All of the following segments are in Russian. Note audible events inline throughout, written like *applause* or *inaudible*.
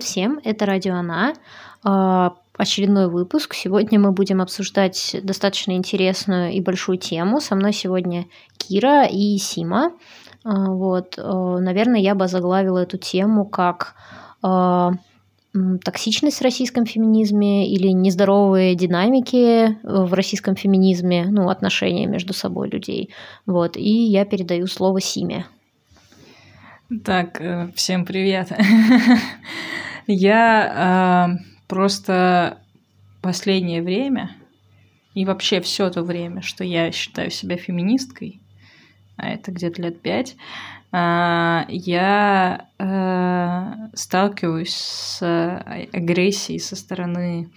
Привет всем, это Радио Она, а, очередной выпуск. Сегодня мы будем обсуждать достаточно интересную и большую тему. Со мной сегодня Кира и Сима. А, вот, а, наверное, я бы заглавила эту тему как токсичность в российском феминизме или нездоровые динамики в российском феминизме, ну, отношения между собой людей. Вот, и я передаю слово Симе. Так, э, всем привет. *laughs* Я э, просто последнее время и вообще все то время, что я считаю себя феминисткой, а это где-то лет пять, э, я э, сталкиваюсь с агрессией со стороны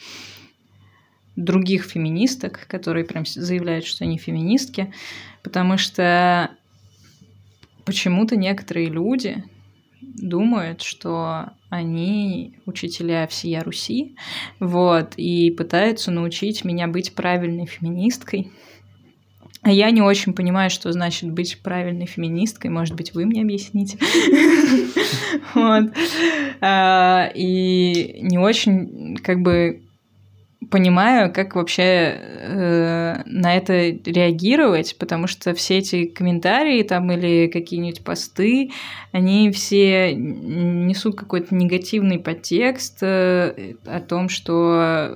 других феминисток, которые прям заявляют, что они феминистки, потому что почему-то некоторые люди думают, что они учителя всея Руси, вот, и пытаются научить меня быть правильной феминисткой. А я не очень понимаю, что значит быть правильной феминисткой. Может быть, вы мне объясните. *laughs* А, и не очень, как бы, понимаю, как вообще э, на это реагировать, потому что все эти комментарии там или какие-нибудь посты, они все несут какой-то негативный подтекст э, о том, что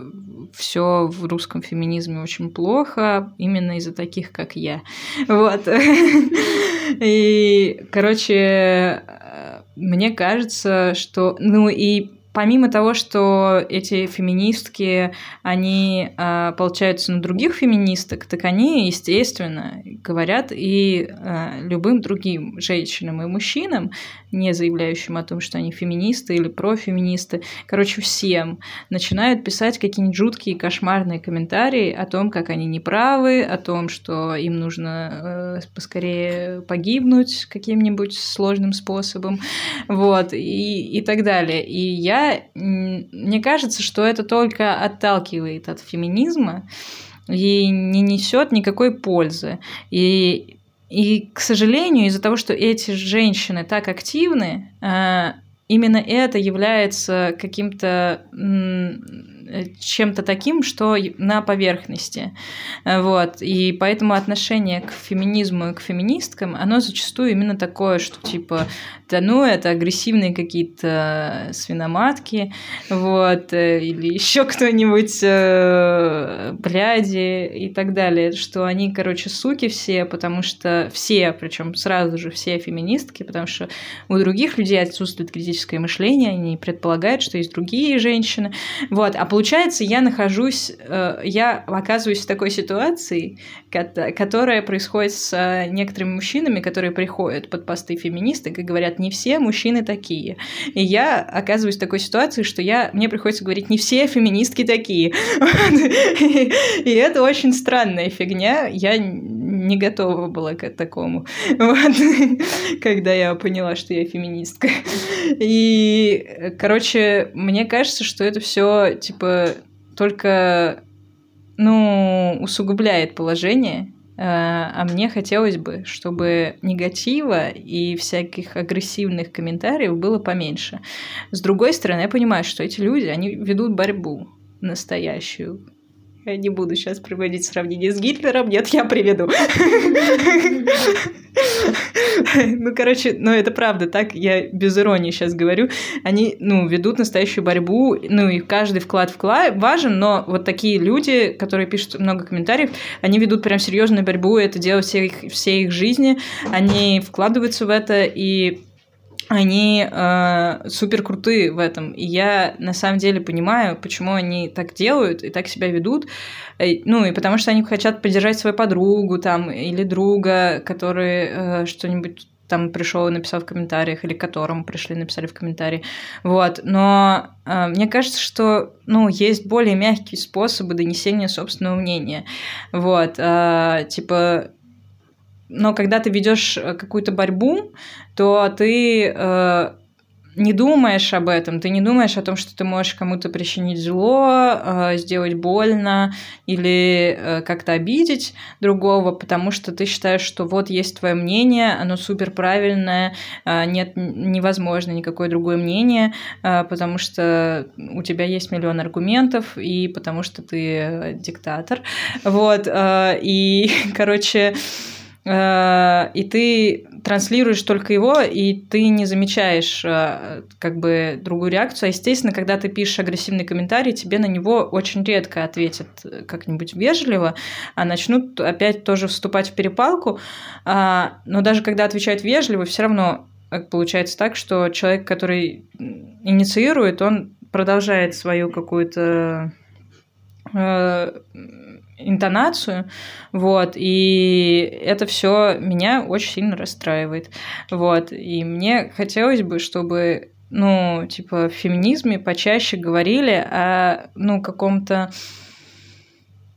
все в русском феминизме очень плохо, именно из-за таких, как я. Вот. *laughs* И, короче, э, мне кажется, что... Ну и помимо того, что эти феминистки, они э, получаются на других феминисток, так они, естественно, говорят и э, любым другим женщинам и мужчинам, не заявляющим о том, что они феминисты или профеминисты, короче, всем, начинают писать какие-нибудь жуткие кошмарные комментарии о том, как они неправы, о том, что им нужно э, поскорее погибнуть каким-нибудь сложным способом, вот, и, и так далее. И я, мне кажется, что это только отталкивает от феминизма, и не несет никакой пользы. И и, к сожалению, из-за того, что эти женщины так активны, э, именно это является каким-то чем-то таким, что на поверхности. Вот. И поэтому отношение к феминизму и к феминисткам, оно зачастую именно такое, что типа, да ну, это агрессивные какие-то свиноматки, вот, э, или еще кто-нибудь, э, бляди и так далее, что они, короче, суки все, потому что все, причем сразу же все феминистки, потому что у других людей отсутствует критическое мышление, они предполагают, что есть другие женщины, вот, а получается, я нахожусь, э, я оказываюсь в такой ситуации, которая происходит с некоторыми мужчинами, которые приходят под посты феминисток и говорят, не все мужчины такие. И я оказываюсь в такой ситуации, что я, мне приходится говорить, не все феминистки такие. *laughs* И это очень странная фигня. Я не готова была к такому, *laughs* когда я поняла, что я феминистка. И, короче, мне кажется, что это все типа только, ну, усугубляет положение, э, а мне хотелось бы, чтобы негатива и всяких агрессивных комментариев было поменьше. С другой стороны, я понимаю, что эти люди, они ведут борьбу настоящую, я не буду сейчас приводить сравнение с Гитлером, нет, я приведу. Ну, короче, ну это правда, так. Я без иронии сейчас говорю. Они, ну, ведут настоящую борьбу, ну и каждый вклад вклад важен, но вот такие люди, которые пишут много комментариев, они ведут прям серьезную борьбу, это дело всей их, всей их жизни, они вкладываются в это, и они э, супер крутые в этом. И я на самом деле понимаю, почему они так делают и так себя ведут. Э, ну, и потому что они хотят поддержать свою подругу там или друга, который э, что-нибудь там пришел и написал в комментариях, или которому пришли и написали в комментарии. Вот. Но э, мне кажется, что ну, есть более мягкие способы донесения собственного мнения. Вот. Э, типа, но когда ты ведешь э, какую-то борьбу, то ты э, не думаешь об этом, ты не думаешь о том, что ты можешь кому-то причинить зло, э, сделать больно или э, как-то обидеть другого, потому что ты считаешь, что вот есть твое мнение, оно супер правильное, э, нет, невозможно никакое другое мнение, потому что у тебя есть миллион аргументов и потому что ты диктатор, вот, и, *laughs* короче, и ты транслируешь только его, и ты не замечаешь э, как бы другую реакцию. А, естественно, когда ты пишешь агрессивный комментарий, тебе на него очень редко ответят как-нибудь вежливо, а начнут опять тоже вступать в перепалку. А, но даже когда отвечают вежливо, все равно э, получается так, что человек, который инициирует, он продолжает свою какую-то э, интонацию, вот, и это все меня очень сильно расстраивает, вот, и мне хотелось бы, чтобы ну, типа, в феминизме почаще говорили о, ну, каком-то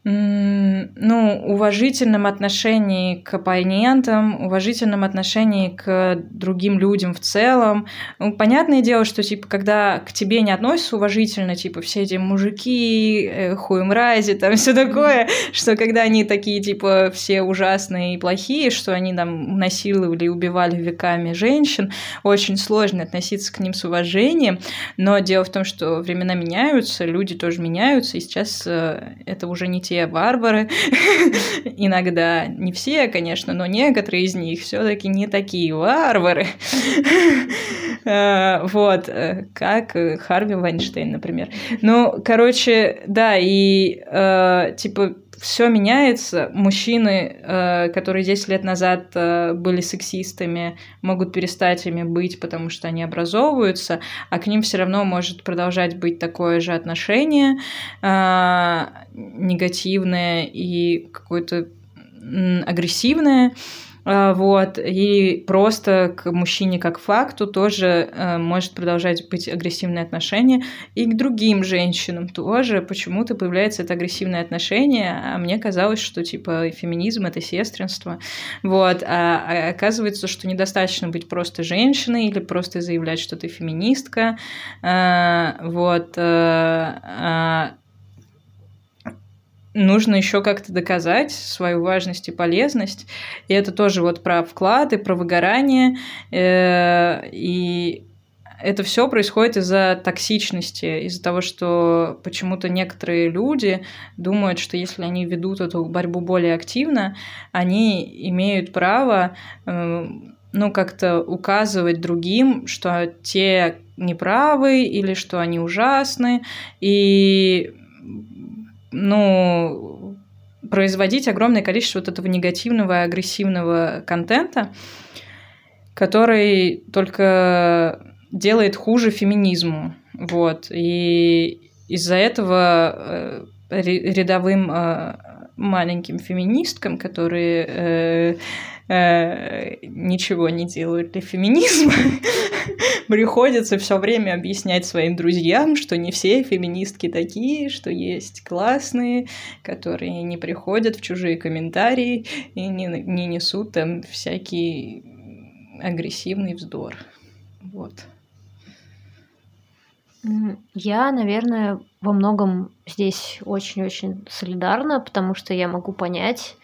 ну, уважительном отношении к оппонентам, уважительном отношении к другим людям в целом. Ну, понятное дело, что, типа, когда к тебе не относятся уважительно, типа, все эти мужики, э, хуй мрази, там все такое, что когда они такие, типа, все ужасные и плохие, что они там насиловали и убивали веками женщин, очень сложно относиться к ним с уважением, но дело в том, что времена меняются, люди тоже меняются, и сейчас э, это уже не те варвары. *laughs* Иногда не все, конечно, но некоторые из них все-таки не такие варвары. *laughs* Э, вот, э, как Харви Вайнштейн, например. Ну, короче, да, и э, типа все меняется. Мужчины, э, которые 10 лет назад э, были сексистами, могут перестать ими быть, потому что они образовываются, а к ним все равно может продолжать быть такое же отношение э, негативное и какое-то агрессивное. А, вот, и просто к мужчине как факту тоже э, может продолжать быть агрессивное отношение, и к другим женщинам тоже. Почему-то появляется это агрессивное отношение, а мне казалось, что, типа, феминизм — это сестринство, вот, а, а оказывается, что недостаточно быть просто женщиной или просто заявлять, что ты феминистка, а, вот, а нужно еще как-то доказать свою важность и полезность. И это тоже вот про вклад и про выгорание. Э, и это все происходит из-за токсичности, из-за того, что почему-то некоторые люди думают, что если они ведут эту борьбу более активно, они имеют право э, ну, как-то указывать другим, что те неправы или что они ужасны. И ну, производить огромное количество вот этого негативного, агрессивного контента, который только делает хуже феминизму. Вот. И из-за этого э, рядовым э, маленьким феминисткам, которые Э, ничего не делают для феминизма, *laughs* приходится все время объяснять своим друзьям, что не все феминистки такие, что есть классные, которые не приходят в чужие комментарии и не, не несут там всякий агрессивный вздор. Вот. Я, наверное, во многом здесь очень-очень солидарна, потому что я могу понять,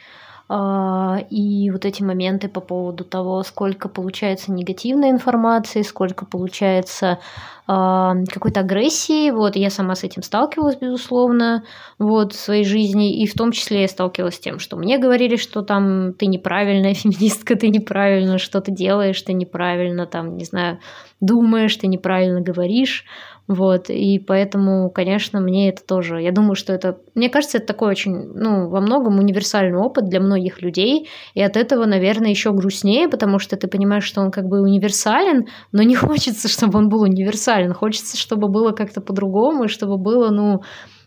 и вот эти моменты по поводу того, сколько получается негативной информации, сколько получается а, какой-то агрессии. Вот я сама с этим сталкивалась, безусловно, вот в своей жизни, и в том числе я сталкивалась с тем, что мне говорили, что там ты неправильная *laughs* феминистка, ты неправильно что-то делаешь, ты неправильно там, не знаю, думаешь, ты неправильно говоришь. Вот, и поэтому, конечно, мне это тоже, я думаю, что это, мне кажется, это такой очень, ну, во многом универсальный опыт для многих людей, и от этого, наверное, еще грустнее, потому что ты понимаешь, что он как бы универсален, но не *laughs* хочется, чтобы он был универсален, хочется, чтобы было как-то по-другому, и чтобы было, ну,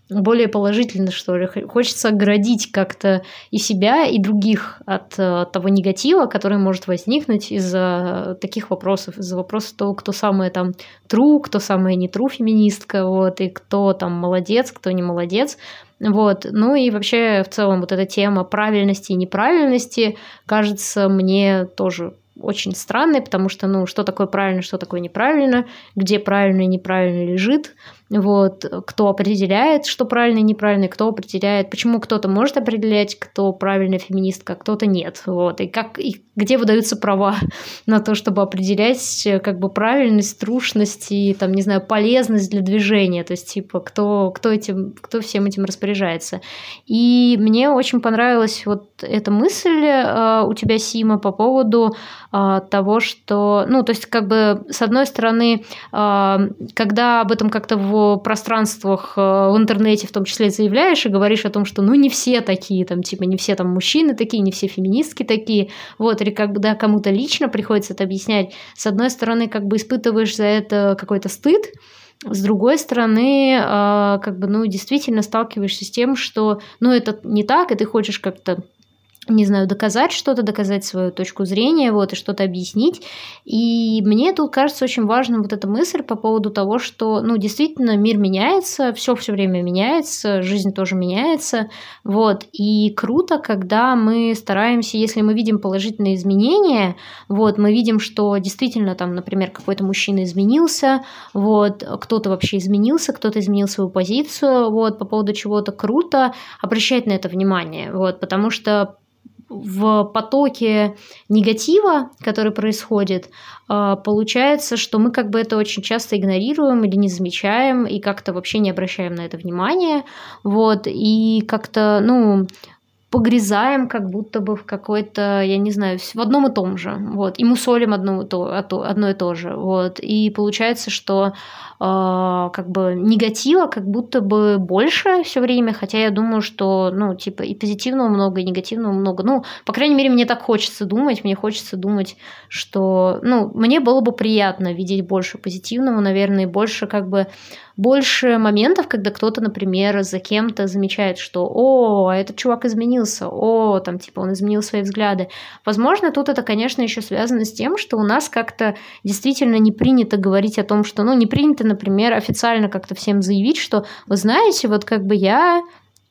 более положительно, что ли. Хочется оградить как-то и себя, и других от э, того негатива, который может возникнуть из-за таких вопросов, из-за вопроса того, кто самая там true, кто самая не true феминистка, вот, и кто там молодец, кто не молодец. Вот. Ну и вообще в целом вот эта тема правильности и неправильности кажется мне тоже очень странной, потому что, ну, что такое правильно, что такое неправильно, где правильно и неправильно лежит, вот, кто определяет, что правильно и неправильно, кто определяет, почему кто-то может определять, кто правильная феминистка, а кто-то нет, вот, и как, и где выдаются права *laughs* на то, чтобы определять, как бы, правильность, трушность и, там, не знаю, полезность для движения, то есть, типа, кто, кто этим, кто всем этим распоряжается. И мне очень понравилась вот эта мысль э, у тебя, Сима, по поводу э, того, что, ну, то есть, как бы, с одной стороны, э, когда об этом как-то в пространствах э, в интернете в том числе заявляешь и говоришь о том, что ну не все такие, там типа не все там мужчины такие, не все феминистки такие, вот, или когда кому-то лично приходится это объяснять, с одной стороны как бы испытываешь за это какой-то стыд, с другой стороны, э, как бы, ну, действительно сталкиваешься с тем, что, ну, это не так, и ты хочешь как-то не знаю, доказать что-то, доказать свою точку зрения, вот, и что-то объяснить. И мне тут кажется очень важным вот эта мысль по поводу того, что, ну, действительно, мир меняется, все все время меняется, жизнь тоже меняется, вот, и круто, когда мы стараемся, если мы видим положительные изменения, вот, мы видим, что действительно там, например, какой-то мужчина изменился, вот, кто-то вообще изменился, кто-то изменил свою позицию, вот, по поводу чего-то круто, обращать на это внимание, вот, потому что в потоке негатива, который происходит, а, получается, что мы как бы это очень часто игнорируем или не замечаем и как-то вообще не обращаем на это внимания, вот, и как-то, ну, погрязаем как будто бы в какой-то, я не знаю, в одном и том же, вот, и мусолим одно, то, одно и то же, вот, и получается, что э, как бы негатива как будто бы больше все время, хотя я думаю, что, ну, типа, и позитивного много, и негативного много, ну, по крайней мере, мне так хочется думать, мне хочется думать, что, ну, мне было бы приятно видеть больше позитивного, наверное, и больше как бы больше моментов, когда кто-то, например, за кем-то замечает, что «О, этот чувак изменился», «О, там, типа, он изменил свои взгляды». Возможно, тут это, конечно, еще связано с тем, что у нас как-то действительно не принято говорить о том, что, ну, не принято, например, официально как-то всем заявить, что, вы знаете, вот как бы я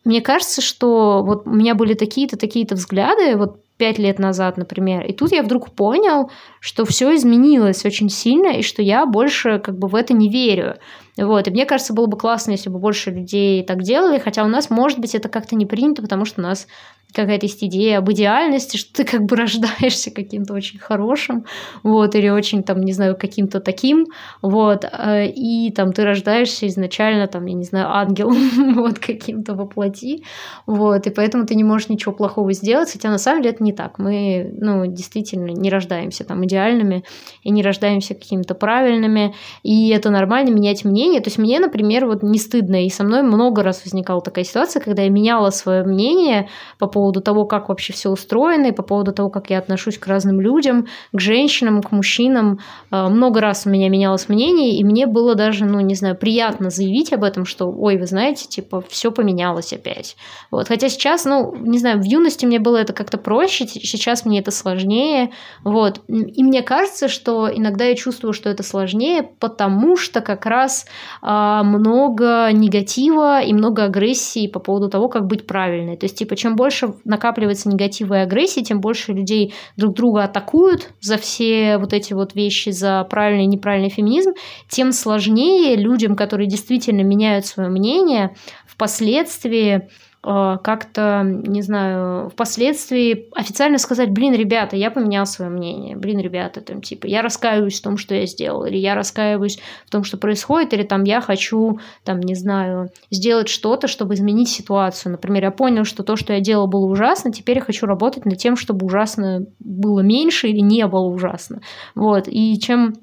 мне кажется, что вот у меня были такие-то, такие-то взгляды, вот пять лет назад, например. И тут я вдруг понял, что все изменилось очень сильно, и что я больше как бы в это не верю. Вот. И мне кажется, было бы классно, если бы больше людей так делали, хотя у нас, может быть, это как-то не принято, потому что у нас какая-то есть идея об идеальности, что ты как бы рождаешься каким-то очень хорошим, вот, или очень, там, не знаю, каким-то таким, вот, э, и там ты рождаешься изначально, там, я не знаю, ангелом, *laughs* вот, каким-то воплоти, вот, и поэтому ты не можешь ничего плохого сделать, хотя на самом деле это не так, мы, ну, действительно не рождаемся там идеальными и не рождаемся какими-то правильными, и это нормально менять мнение, то есть мне, например, вот не стыдно, и со мной много раз возникала такая ситуация, когда я меняла свое мнение по поводу того, как вообще все устроено, и по поводу того, как я отношусь к разным людям, к женщинам, к мужчинам. Э, много раз у меня менялось мнение, и мне было даже, ну, не знаю, приятно заявить об этом, что, ой, вы знаете, типа, все поменялось опять. Вот. Хотя сейчас, ну, не знаю, в юности мне было это как-то проще, сейчас мне это сложнее. Вот. И мне кажется, что иногда я чувствую, что это сложнее, потому что как раз э, много негатива и много агрессии по поводу того, как быть правильной. То есть, типа, чем больше накапливается негатива и агрессии, тем больше людей друг друга атакуют за все вот эти вот вещи, за правильный и неправильный феминизм, тем сложнее людям, которые действительно меняют свое мнение, впоследствии как-то, не знаю, впоследствии официально сказать, блин, ребята, я поменял свое мнение, блин, ребята, там, типа, я раскаиваюсь в том, что я сделал, или я раскаиваюсь в том, что происходит, или там я хочу, там, не знаю, сделать что-то, чтобы изменить ситуацию. Например, я понял, что то, что я делал, было ужасно, теперь я хочу работать над тем, чтобы ужасно было меньше или не было ужасно. Вот, и чем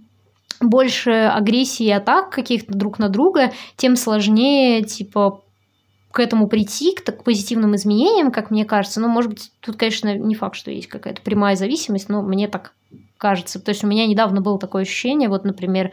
больше агрессии и атак каких-то друг на друга, тем сложнее, типа, к этому прийти, к, к позитивным изменениям, как мне кажется. Ну, может быть, тут, конечно, не факт, что есть какая-то прямая зависимость, но мне так кажется. То есть у меня недавно было такое ощущение, вот, например,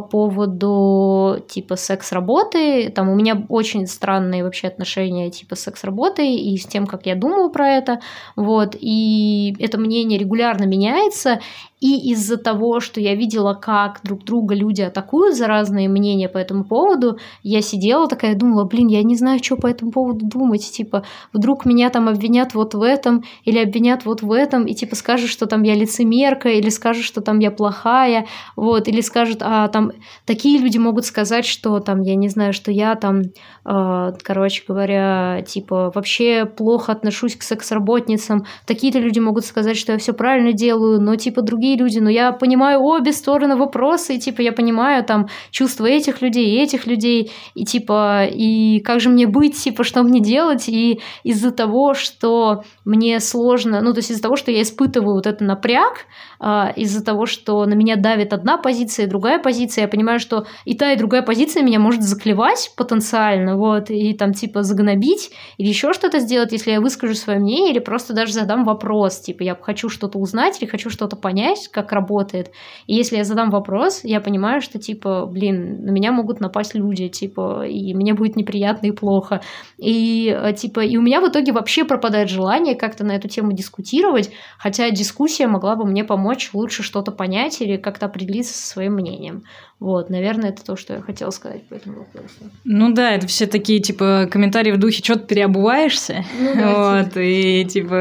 по по поводу типа секс-работы. Там у меня очень странные вообще отношения типа секс-работы и с тем, как я думаю про это. Вот. И это мнение регулярно меняется. И из-за того, что я видела, как друг друга люди атакуют за разные мнения по этому поводу, я сидела такая думала, блин, я не знаю, что по этому поводу думать. Типа, вдруг меня там обвинят вот в этом, или обвинят вот в этом, и типа скажут, что там я лицемерка, или скажут, что там я плохая, вот, или скажут, а там такие люди могут сказать, что там, я не знаю, что я там, э, короче говоря, типа вообще плохо отношусь к секс-работницам. Такие-то люди могут сказать, что я все правильно делаю, но типа другие люди, но я понимаю обе стороны вопроса, и типа я понимаю там чувства этих людей и этих людей, и типа, и как же мне быть, типа, что мне делать, и из-за того, что мне сложно, ну, то есть из-за того, что я испытываю вот этот напряг, а, из-за того, что на меня давит одна позиция и другая позиция, я понимаю, что и та, и другая позиция меня может заклевать потенциально, вот, и там типа загнобить, или еще что-то сделать, если я выскажу свое мнение, или просто даже задам вопрос, типа, я хочу что-то узнать или хочу что-то понять, как работает. И если я задам вопрос, я понимаю, что, типа, блин, на меня могут напасть люди, типа, и мне будет неприятно и плохо. И, э, типа, и у меня в итоге вообще пропадает желание как-то на эту тему дискутировать, хотя дискуссия могла бы мне помочь лучше что-то понять или как-то определиться со своим мнением. Вот, наверное, это то, что я хотела сказать по этому вопросу. Ну да, это все такие, типа, комментарии в духе, что ты переобуваешься? Ну, да, *laughs* вот, типа. и, типа,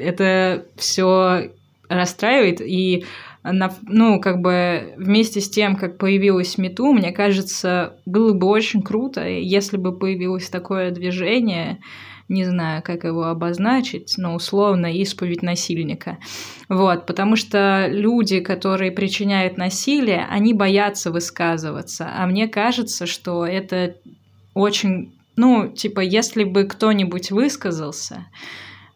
это все расстраивает, и ну, как бы вместе с тем, как появилась Мету, мне кажется, было бы очень круто, если бы появилось такое движение, не знаю, как его обозначить, но условно исповедь насильника. Вот, потому что люди, которые причиняют насилие, они боятся высказываться, а мне кажется, что это очень, ну, типа, если бы кто-нибудь высказался,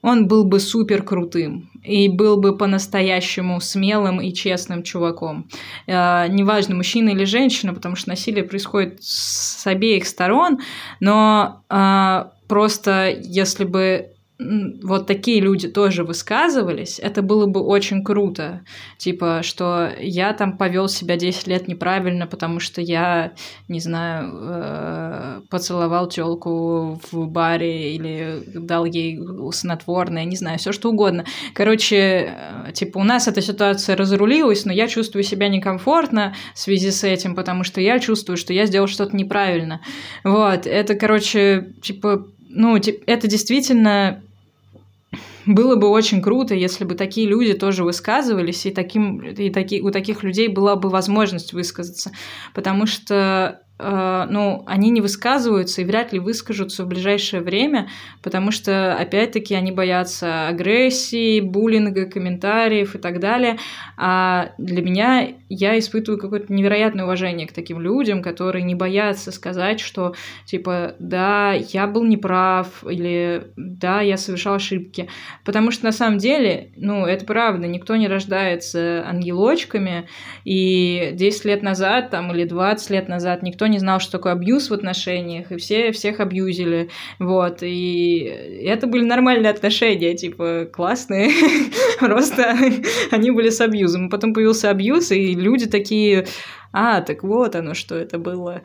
он был бы супер крутым и был бы по-настоящему смелым и честным чуваком. Э, неважно, мужчина или женщина, потому что насилие происходит с обеих сторон, но э, просто если бы вот такие люди тоже высказывались, это было бы очень круто. Типа, что я там повел себя 10 лет неправильно, потому что я, не знаю, э, поцеловал телку в баре или дал ей снотворное, не знаю, все что угодно. Короче, э, типа, у нас эта ситуация разрулилась, но я чувствую себя некомфортно в связи с этим, потому что я чувствую, что я сделал что-то неправильно. Вот, это, короче, типа, ну, это действительно было бы очень круто, если бы такие люди тоже высказывались, и, таким, и таки, у таких людей была бы возможность высказаться. Потому что Э, ну, они не высказываются и вряд ли выскажутся в ближайшее время, потому что, опять-таки, они боятся агрессии, буллинга, комментариев и так далее. А для меня я испытываю какое-то невероятное уважение к таким людям, которые не боятся сказать, что, типа, да, я был неправ, или да, я совершал ошибки. Потому что, на самом деле, ну, это правда, никто не рождается ангелочками, и 10 лет назад, там, или 20 лет назад никто не знал, что такое абьюз в отношениях, и все всех абьюзили, вот, и это были нормальные отношения, типа, классные, *laughs* просто они были с абьюзом. Потом появился абьюз, и люди такие, а, так вот оно, что это было.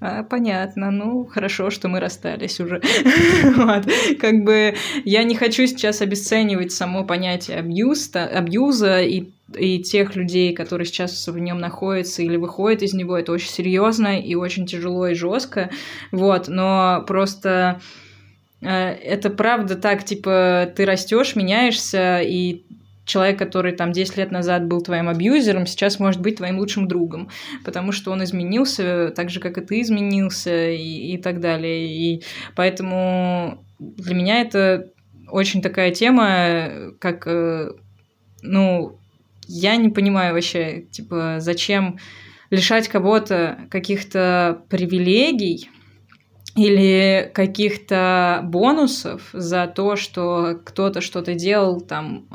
А, понятно, ну, хорошо, что мы расстались уже. *laughs* Как бы я не хочу сейчас обесценивать само понятие абьюз, абьюза и и тех людей, которые сейчас в нем находятся или выходят из него, это очень серьезно и очень тяжело и жестко. Вот, но просто э, это правда так, типа, ты растешь, меняешься, и человек, который там 10 лет назад был твоим абьюзером, сейчас может быть твоим лучшим другом, потому что он изменился так же, как и ты изменился, и, и так далее. И поэтому для меня это очень такая тема, как, э, ну, я не понимаю вообще, типа, зачем лишать кого-то каких-то привилегий или каких-то бонусов за то, что кто-то что-то делал там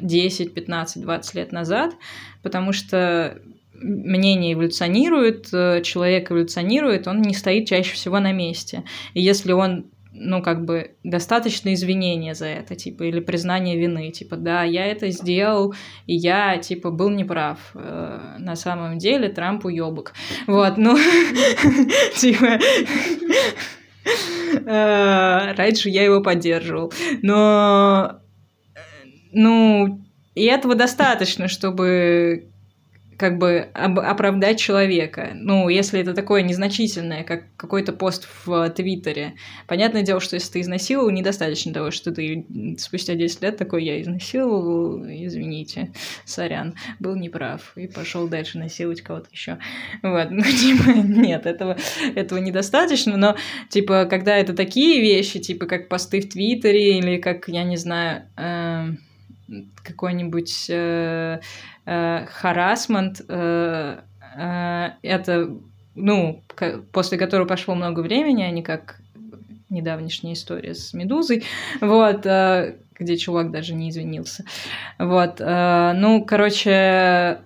10, 15, 20 лет назад, потому что мнение эволюционирует, человек эволюционирует, он не стоит чаще всего на месте. И если он ну, как бы, достаточно извинения за это, типа, или признание вины, типа, да, я это сделал, и я, типа, был неправ. Э, на самом деле Трамп уёбок. Вот, ну, *laughs* типа... *laughs* Э, раньше я его поддерживал. Но, ну, и этого достаточно, чтобы как бы оправдать человека. Ну, если это такое незначительное, как какой-то пост в Твиттере. Понятное дело, что если ты изнасиловал, недостаточно того, что ты спустя 10 лет такой, я изнасиловал, извините, сорян, был неправ, и пошел дальше насиловать кого-то еще. Вот, *laughs* ну, типа, нет, этого, этого недостаточно, но, типа, когда это такие вещи, типа, как посты в Твиттере, или как, я не знаю, э, какой-нибудь... Э, харасмент, э, э, это, ну, после которого пошло много времени, а не как недавнешняя история с Медузой, вот, где чувак даже не извинился. Вот, ну, короче,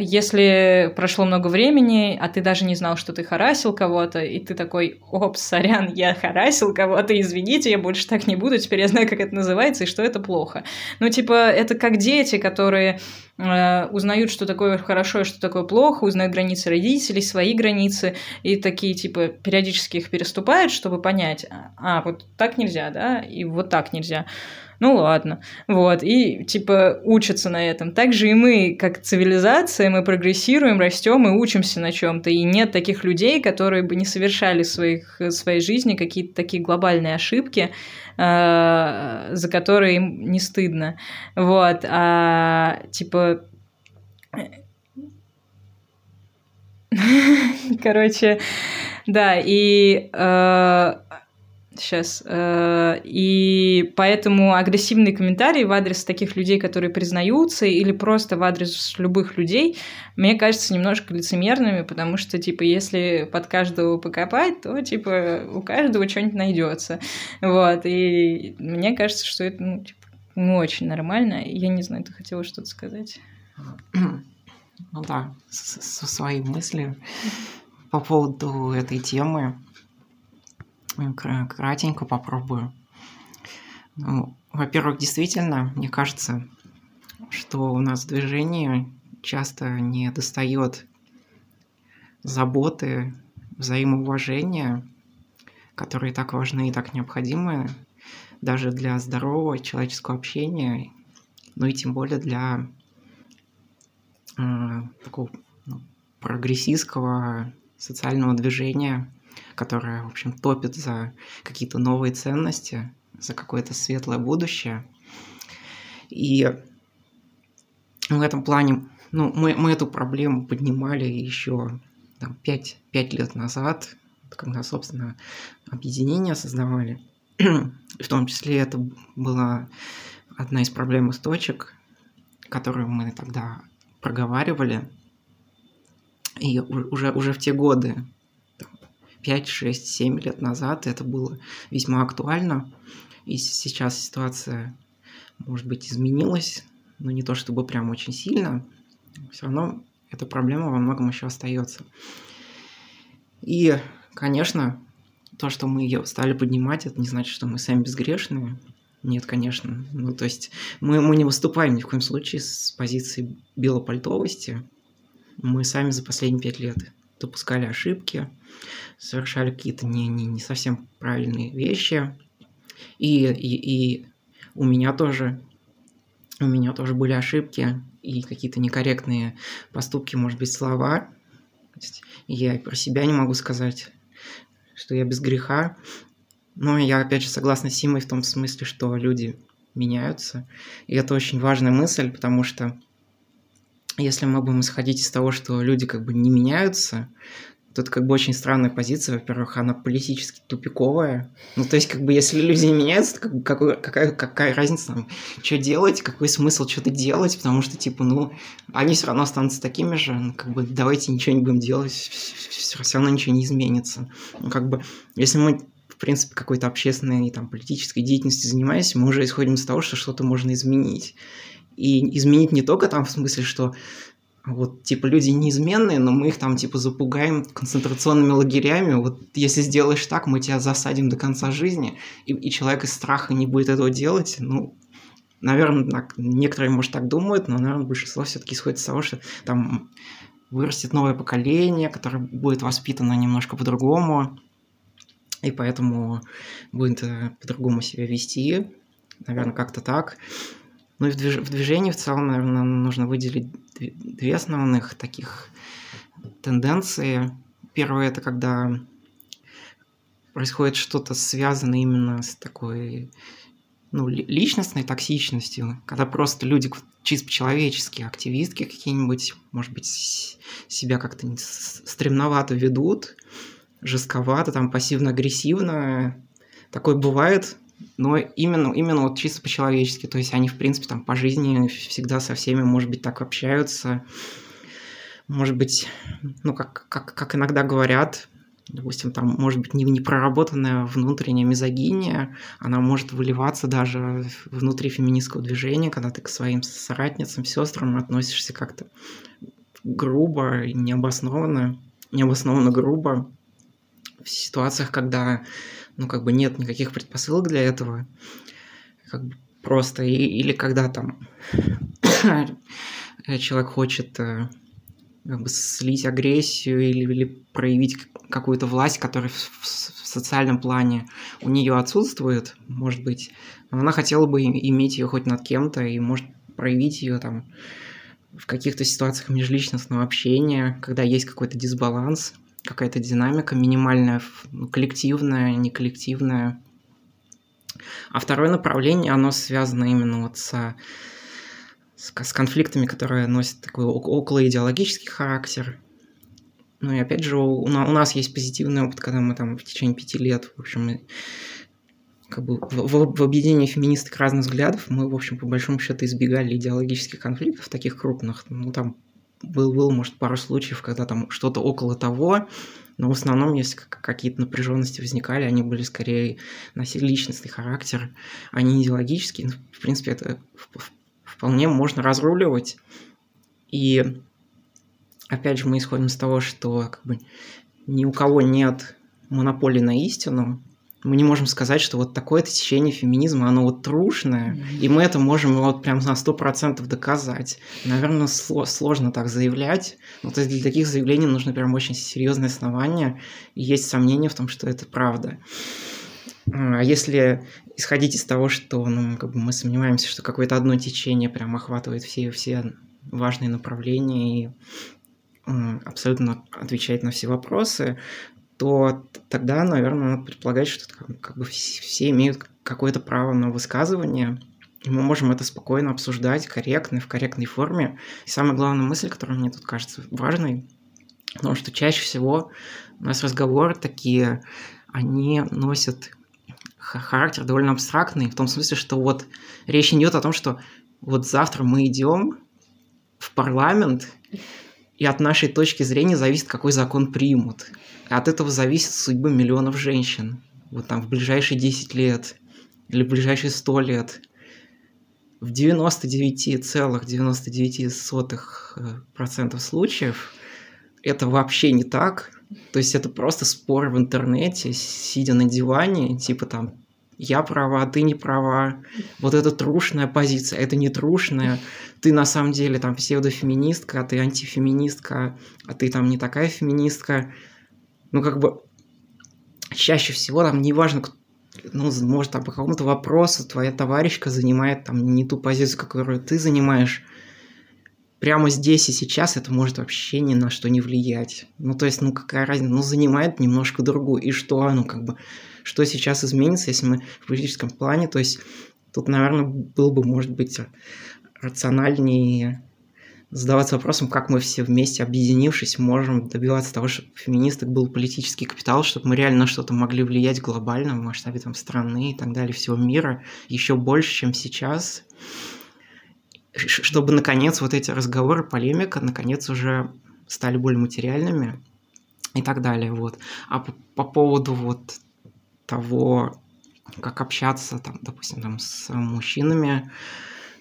если прошло много времени, а ты даже не знал, что ты харасил кого-то, и ты такой, оп, сорян, я харасил кого-то, извините, я больше так не буду, теперь я знаю, как это называется, и что это плохо. Ну, типа, это как дети, которые э, узнают, что такое хорошо и что такое плохо, узнают границы родителей, свои границы, и такие, типа, периодически их переступают, чтобы понять, а, вот так нельзя, да, и вот так нельзя ну ладно, вот, и типа учатся на этом. Также и мы, как цивилизация, мы прогрессируем, растем и учимся на чем-то, и нет таких людей, которые бы не совершали своих, своей жизни какие-то такие глобальные ошибки, э, за которые им не стыдно, вот, а типа *laughs* Короче, да, и э, Сейчас. Э, и поэтому агрессивные комментарии в адрес таких людей, которые признаются, или просто в адрес любых людей, мне кажется немножко лицемерными, потому что, типа, если под каждого покопать, то, типа, у каждого что-нибудь найдется. Вот. И мне кажется, что это, ну, типа, не очень нормально. Я не знаю, ты хотела что-то сказать? Ну да, со своей мыслью по поводу этой темы кратенько попробую. Ну, во-первых, действительно, мне кажется, что у нас в движении часто не достает заботы, взаимоуважения, которые так важны и так необходимы даже для здорового человеческого общения, ну и тем более для э, такого ну, прогрессистского социального движения, которая, в общем, топит за какие-то новые ценности, за какое-то светлое будущее. И в этом плане, ну, мы, мы эту проблему поднимали еще там, 5, 5 лет назад, когда, собственно, объединение создавали. в том числе это была одна из проблемных точек, которую мы тогда проговаривали. И уже, уже в те годы 5, 6, 7 лет назад это было весьма актуально. И сейчас ситуация, может быть, изменилась, но не то чтобы прям очень сильно. Все равно эта проблема во многом еще остается. И, конечно, то, что мы ее стали поднимать, это не значит, что мы сами безгрешные. Нет, конечно. Ну, то есть мы, мы не выступаем ни в коем случае с позиции белопальтовости. Мы сами за последние пять лет допускали ошибки, совершали какие-то не, не, не совсем правильные вещи. И, и, и у меня тоже у меня тоже были ошибки и какие-то некорректные поступки, может быть, слова. Я и про себя не могу сказать, что я без греха. Но я, опять же, согласна с Симой в том смысле, что люди меняются. И это очень важная мысль, потому что если мы будем исходить из того, что люди как бы не меняются, Тут как бы очень странная позиция. Во-первых, она политически тупиковая. Ну, то есть, как бы, если люди не меняются, то как какой, какая, какая разница там, что делать, какой смысл что-то делать, потому что, типа, ну, они все равно останутся такими же, ну, как бы, давайте ничего не будем делать, все, равно ничего не изменится. Ну, как бы, если мы в принципе, какой-то общественной, там, политической деятельностью занимаемся, мы уже исходим из того, что что-то можно изменить. И изменить не только там в смысле, что вот, типа, люди неизменные, но мы их там, типа, запугаем концентрационными лагерями. Вот, если сделаешь так, мы тебя засадим до конца жизни, и, и человек из страха не будет этого делать, ну, наверное, так, некоторые, может, так думают, но, наверное, большинство все-таки исходит из того, что там вырастет новое поколение, которое будет воспитано немножко по-другому, и поэтому будет э, по-другому себя вести, наверное, как-то так. Ну и в, движ... в движении в целом, наверное, нужно выделить две основных таких тенденции. Первое это когда происходит что-то связанное именно с такой ну, личностной токсичностью, когда просто люди чисто человечески, активистки какие-нибудь, может быть, себя как-то стремновато ведут, жестковато, там пассивно-агрессивно. Такое бывает, но именно, именно вот чисто по-человечески. То есть они, в принципе, там по жизни всегда со всеми, может быть, так общаются. Может быть, ну, как, как, как иногда говорят, допустим, там может быть не, непроработанная внутренняя мизогиния, она может выливаться даже внутри феминистского движения, когда ты к своим соратницам, сестрам относишься как-то грубо, необоснованно, необоснованно грубо в ситуациях, когда ну, как бы нет никаких предпосылок для этого, как бы просто, и, или когда там *coughs* человек хочет э, как бы слить агрессию или, или проявить какую-то власть, которая в, в, в социальном плане у нее отсутствует, может быть, она хотела бы иметь ее хоть над кем-то и может проявить ее там в каких-то ситуациях межличностного общения, когда есть какой-то дисбаланс, какая-то динамика минимальная, коллективная, не коллективная. А второе направление, оно связано именно вот со, с, с конфликтами, которые носят такой около идеологический характер. Ну и опять же, у, у нас есть позитивный опыт, когда мы там в течение пяти лет, в общем, как бы в, в объединении феминисток разных взглядов мы, в общем, по большому счету избегали идеологических конфликтов таких крупных. Ну, там был, был, может, пару случаев, когда там что-то около того, но в основном, если какие-то напряженности возникали, они были скорее носили личностный характер, а не идеологический. Ну, в принципе, это вполне можно разруливать. И опять же, мы исходим из того, что как бы, ни у кого нет монополии на истину, мы не можем сказать, что вот такое-то течение феминизма, оно вот трушное, mm-hmm. и мы это можем вот прям на сто процентов доказать. Наверное, сложно так заявлять, но то есть для таких заявлений нужно прям очень серьезное основание, и есть сомнения в том, что это правда. А если исходить из того, что ну, как бы мы сомневаемся, что какое-то одно течение прям охватывает все, все важные направления и абсолютно отвечает на все вопросы, то тогда, наверное, надо предполагать, что как, бы все имеют какое-то право на высказывание, и мы можем это спокойно обсуждать, корректно, в корректной форме. И самая главная мысль, которая мне тут кажется важной, потому что чаще всего у нас разговоры такие, они носят характер довольно абстрактный, в том смысле, что вот речь идет о том, что вот завтра мы идем в парламент, и от нашей точки зрения зависит, какой закон примут. От этого зависит судьба миллионов женщин. Вот там в ближайшие 10 лет или в ближайшие 100 лет. В 99,99% случаев это вообще не так. То есть это просто спор в интернете, сидя на диване, типа там я права, ты не права. Вот это трушная позиция, это не трушная. Ты на самом деле там псевдофеминистка, а ты антифеминистка, а ты там не такая феминистка ну, как бы, чаще всего там неважно, ну, может, там по какому-то вопросу твоя товарищка занимает там не ту позицию, которую ты занимаешь, прямо здесь и сейчас это может вообще ни на что не влиять. Ну, то есть, ну, какая разница, ну, занимает немножко другую, и что, ну, как бы, что сейчас изменится, если мы в политическом плане, то есть, тут, наверное, был бы, может быть, рациональнее задаваться вопросом, как мы все вместе, объединившись, можем добиваться того, чтобы феминисток был политический капитал, чтобы мы реально на что-то могли влиять глобально в масштабе там, страны и так далее, всего мира, еще больше, чем сейчас, чтобы, наконец, вот эти разговоры, полемика, наконец, уже стали более материальными и так далее. Вот. А по, по поводу вот того, как общаться, там, допустим, там, с мужчинами,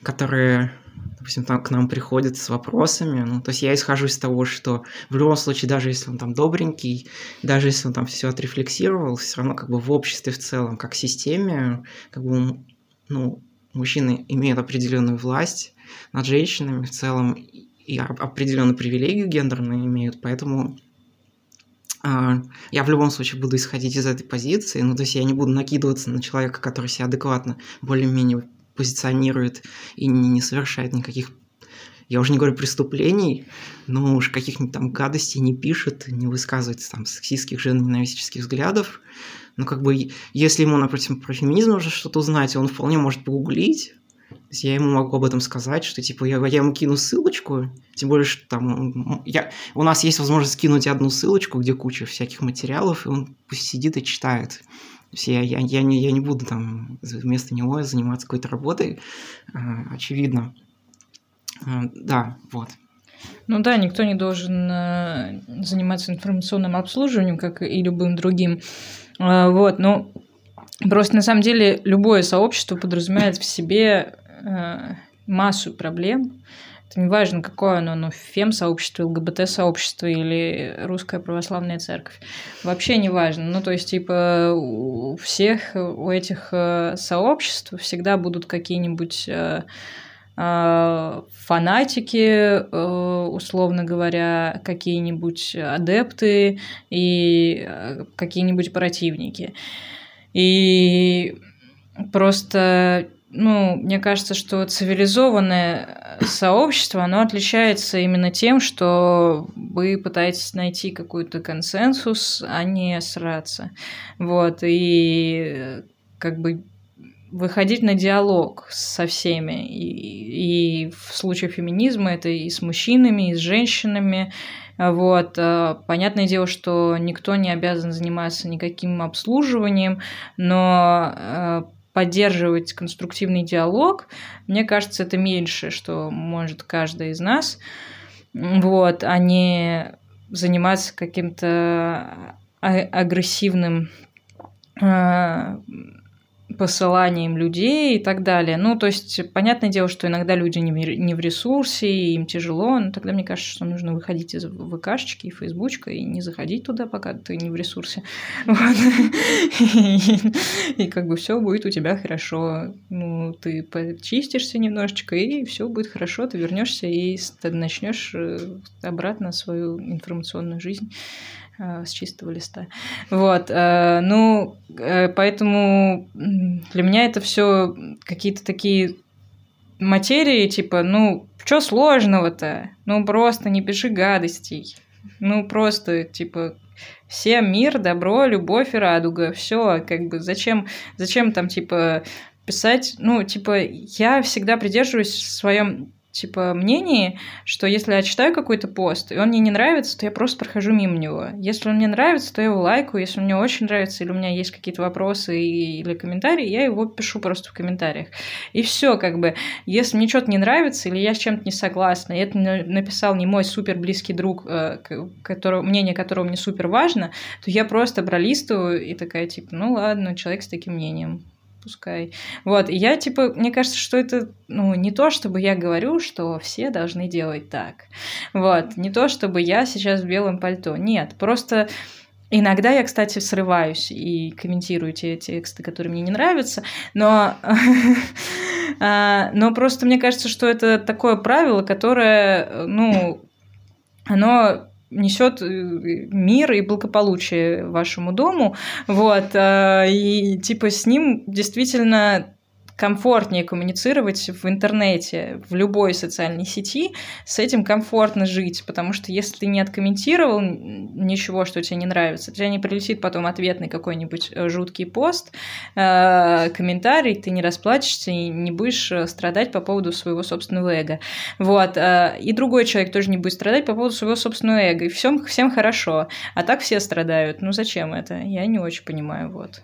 которые допустим, там к нам приходят с вопросами. Ну, то есть я исхожу из того, что в любом случае, даже если он там добренький, даже если он там все отрефлексировал, все равно как бы в обществе в целом, как системе, как бы, ну, мужчины имеют определенную власть над женщинами в целом и определенную привилегию гендерную имеют, поэтому а, я в любом случае буду исходить из этой позиции, ну, то есть я не буду накидываться на человека, который себя адекватно более-менее позиционирует и не, не совершает никаких, я уже не говорю преступлений, но уж каких-нибудь там гадостей не пишет, не высказывает там сексистских, женоненавистических взглядов. Но как бы, если ему, например, про феминизм уже что-то узнать, он вполне может погуглить, я ему могу об этом сказать, что типа я, я ему кину ссылочку, тем более, что там я, у нас есть возможность скинуть одну ссылочку, где куча всяких материалов, и он пусть сидит и читает я, я, я, не, я не буду там вместо него заниматься какой-то работой, а, очевидно. А, да, вот. Ну да, никто не должен э, заниматься информационным обслуживанием, как и любым другим. А, вот, но просто на самом деле любое сообщество подразумевает в себе массу проблем, это не важно, какое оно, ну, фем-сообщество, ЛГБТ-сообщество или русская православная церковь. Вообще не важно. Ну, то есть, типа, у всех, у этих э, сообществ всегда будут какие-нибудь э, э, фанатики, условно говоря, какие-нибудь адепты и какие-нибудь противники. И просто ну, мне кажется, что цивилизованное сообщество, оно отличается именно тем, что вы пытаетесь найти какой-то консенсус, а не сраться. Вот, и как бы выходить на диалог со всеми. И, и в случае феминизма это и с мужчинами, и с женщинами. Вот. Понятное дело, что никто не обязан заниматься никаким обслуживанием, но э, поддерживать конструктивный диалог, мне кажется, это меньше, что может каждый из нас, вот, а не заниматься каким-то а, агрессивным а, посыланием людей и так далее. Ну, то есть, понятное дело, что иногда люди не в ресурсе, и им тяжело, но тогда мне кажется, что нужно выходить из ВКшечки и Фейсбучка и не заходить туда, пока ты не в ресурсе. *laughs* И как бы все будет у тебя хорошо. Ну, ты почистишься немножечко, и все будет хорошо, ты вернешься и начнешь э, обратно свою информационную жизнь с чистого листа. Вот, э, ну, э, поэтому для меня это все какие-то такие материи, типа, ну, что сложного-то? Ну, просто не пиши гадостей. Ну, просто, типа, всем мир, добро, любовь и радуга. Все, как бы, зачем, зачем там, типа, писать, ну, типа, я всегда придерживаюсь в своем типа мнении, что если я читаю какой-то пост, и он мне не нравится, то я просто прохожу мимо него. Если он мне нравится, то я его лайкаю. Если он мне очень нравится, или у меня есть какие-то вопросы или комментарии, я его пишу просто в комментариях. И все, как бы, если мне что-то не нравится, или я с чем-то не согласна, и это написал не мой супер близкий друг, э, который, мнение которого мне супер важно, то я просто пролистываю и такая, типа, ну ладно, человек с таким мнением пускай. Вот, и я, типа, мне кажется, что это, ну, не то, чтобы я говорю, что все должны делать так. Вот, не то, чтобы я сейчас в белом пальто. Нет, просто... Иногда я, кстати, срываюсь и комментирую те тексты, которые мне не нравятся, но, *laughs* а, но просто мне кажется, что это такое правило, которое, ну, оно несет э, мир и благополучие вашему дому, вот, э, и типа с ним действительно комфортнее коммуницировать в интернете, в любой социальной сети, с этим комфортно жить, потому что если ты не откомментировал ничего, что тебе не нравится, тебе не прилетит потом ответный какой-нибудь э, жуткий пост, э, комментарий, ты не расплачешься и не будешь э, страдать по поводу своего собственного эго. Вот. И другой человек тоже не будет страдать по поводу своего собственного эго. И всем, всем хорошо. А так все страдают. Ну зачем это? Я не очень понимаю. Вот.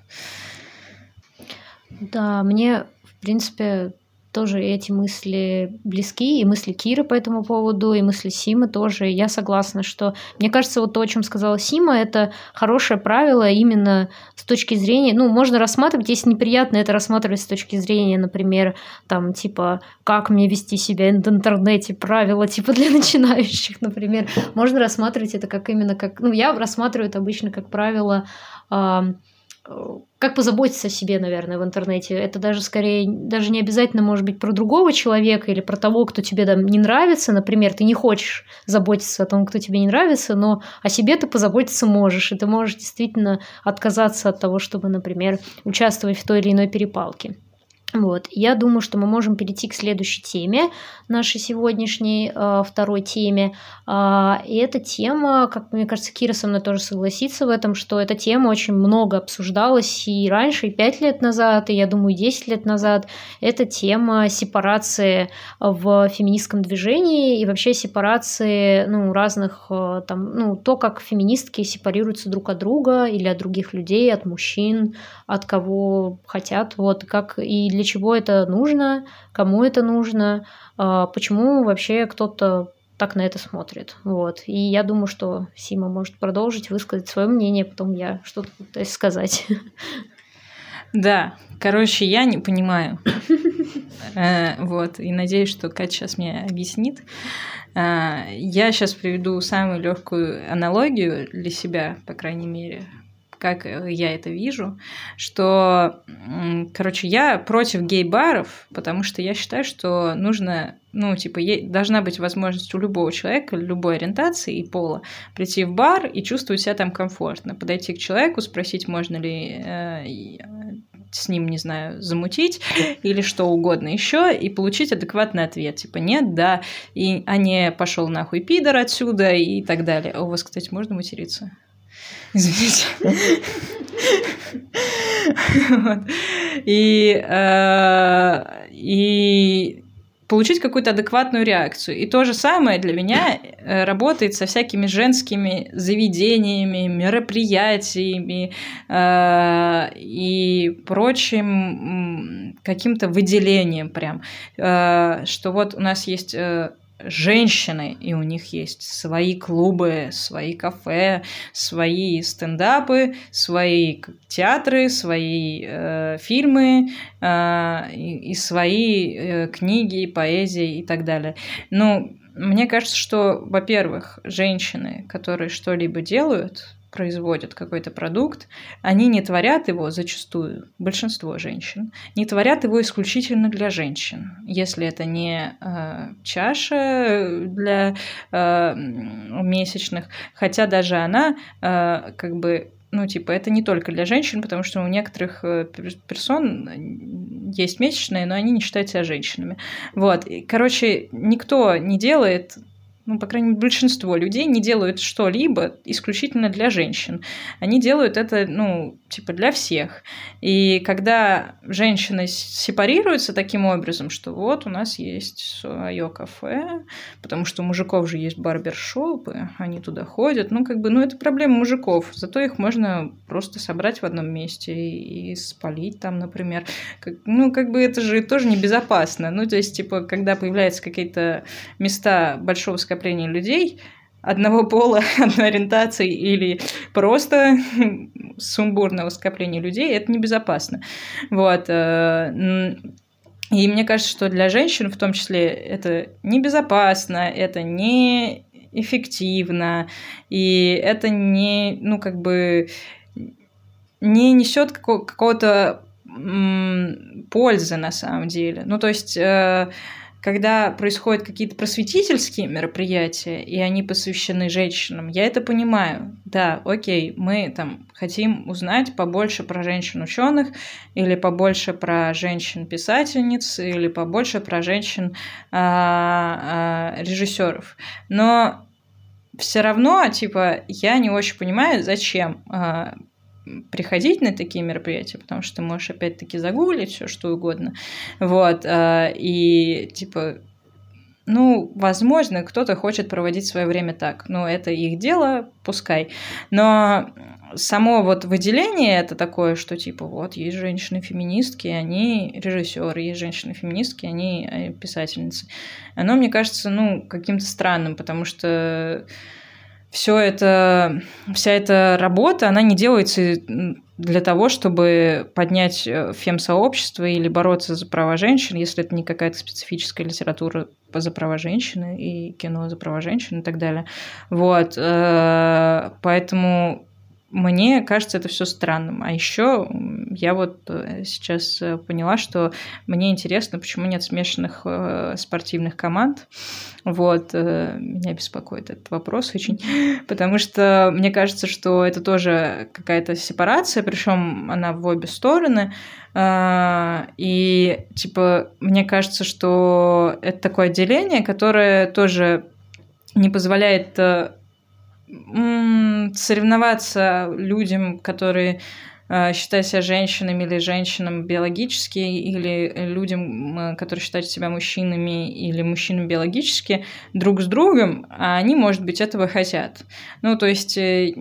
Да, мне в принципе, тоже эти мысли близки, и мысли Киры по этому поводу, и мысли Симы тоже. Я согласна, что мне кажется, вот то, о чем сказала Сима, это хорошее правило именно с точки зрения, ну, можно рассматривать, если неприятно это рассматривать с точки зрения, например, там, типа, как мне вести себя в интернете, правила, типа, для начинающих, например. Можно рассматривать это как именно как, ну, я рассматриваю это обычно как правило, как позаботиться о себе, наверное, в интернете. Это даже скорее, даже не обязательно может быть про другого человека или про того, кто тебе там не нравится. Например, ты не хочешь заботиться о том, кто тебе не нравится, но о себе ты позаботиться можешь. И ты можешь действительно отказаться от того, чтобы, например, участвовать в той или иной перепалке. Вот. Я думаю, что мы можем перейти к следующей теме, нашей сегодняшней э, второй теме. Э, и эта тема, как мне кажется, Кира со мной тоже согласится в этом, что эта тема очень много обсуждалась и раньше, и 5 лет назад, и я думаю, 10 лет назад. Это тема сепарации в феминистском движении и вообще сепарации ну, разных, э, там, ну, то, как феминистки сепарируются друг от друга или от других людей, от мужчин, от кого хотят, вот, как и для чего это нужно, кому это нужно, а, почему вообще кто-то так на это смотрит. Вот. И я думаю, что Сима может продолжить высказать свое мнение, потом я что-то пытаюсь сказать. Да, короче, я не понимаю. Э, вот, и надеюсь, что Катя сейчас мне объяснит. Э, я сейчас приведу самую легкую аналогию для себя, по крайней мере, как э, я это вижу, что, короче, я против гей-баров, потому что я считаю, что нужно, ну, типа, должна быть возможность у любого человека, любой ориентации и пола прийти в бар и чувствовать себя там комфортно, подойти к человеку, спросить, можно ли э, с ним, не знаю, замутить или что угодно еще, и получить адекватный ответ. Типа, нет, да, и, а не пошел нахуй пидор отсюда и так далее. А у вас, кстати, можно материться? Извините. *laughs* И, э, и получить какую-то адекватную реакцию. И то же самое для меня э, работает со всякими женскими заведениями, мероприятиями э, и прочим каким-то выделением прям. Э, что вот у нас есть э, женщины, и у них есть свои клубы, свои кафе, свои стендапы, свои театры, свои э, фильмы э, и, и свои э, книги, поэзии и так далее. Ну, мне кажется, что, во-первых, женщины, которые что-либо делают, производят какой-то продукт, они не творят его зачастую, большинство женщин, не творят его исключительно для женщин. Если это не э, чаша для э, месячных, хотя даже она э, как бы ну, типа, это не только для женщин, потому что у некоторых э, персон есть месячные, но они не считают себя женщинами. Вот. Короче, никто не делает ну, по крайней мере, большинство людей не делают что-либо исключительно для женщин. Они делают это, ну, типа для всех. И когда женщины сепарируются таким образом, что вот у нас есть свое кафе, потому что у мужиков же есть барбершопы, они туда ходят, ну, как бы, ну, это проблема мужиков, зато их можно просто собрать в одном месте и, спалить там, например. Как, ну, как бы это же тоже небезопасно. Ну, то есть, типа, когда появляются какие-то места большого скопления людей, одного пола, *laughs* одной ориентации или просто *laughs* сумбурного скопления людей, это небезопасно. Вот. Э, и мне кажется, что для женщин в том числе это небезопасно, это не эффективно, и это не, ну, как бы, не несет какого-то пользы на самом деле. Ну, то есть э, когда происходят какие-то просветительские мероприятия, и они посвящены женщинам, я это понимаю. Да, окей, мы там хотим узнать побольше про женщин-ученых, или побольше про женщин-писательниц, или побольше про женщин-режиссеров. Но все равно, типа, я не очень понимаю, зачем а, приходить на такие мероприятия, потому что ты можешь опять-таки загуглить все что угодно. Вот. А, и типа ну, возможно, кто-то хочет проводить свое время так. Ну, это их дело, пускай. Но само вот выделение это такое, что типа вот есть женщины-феминистки, они режиссеры, есть женщины-феминистки, они э, писательницы. Оно, мне кажется, ну, каким-то странным, потому что все это, вся эта работа, она не делается для того, чтобы поднять э, фем-сообщество или бороться за права женщин, если это не какая-то специфическая литература за права женщины и кино за права женщин и так далее. Вот. Э, поэтому мне кажется это все странным. А еще я вот э, сейчас э, поняла, что мне интересно, почему нет смешанных э, спортивных команд. Вот, меня беспокоит этот вопрос очень, *laughs* потому что мне кажется, что это тоже какая-то сепарация, причем она в обе стороны. И, типа, мне кажется, что это такое отделение, которое тоже не позволяет соревноваться людям, которые э, считают себя женщинами или женщинам биологически, или людям, которые считают себя мужчинами или мужчинами биологически, друг с другом, а они, может быть, этого хотят. Ну, то есть, э,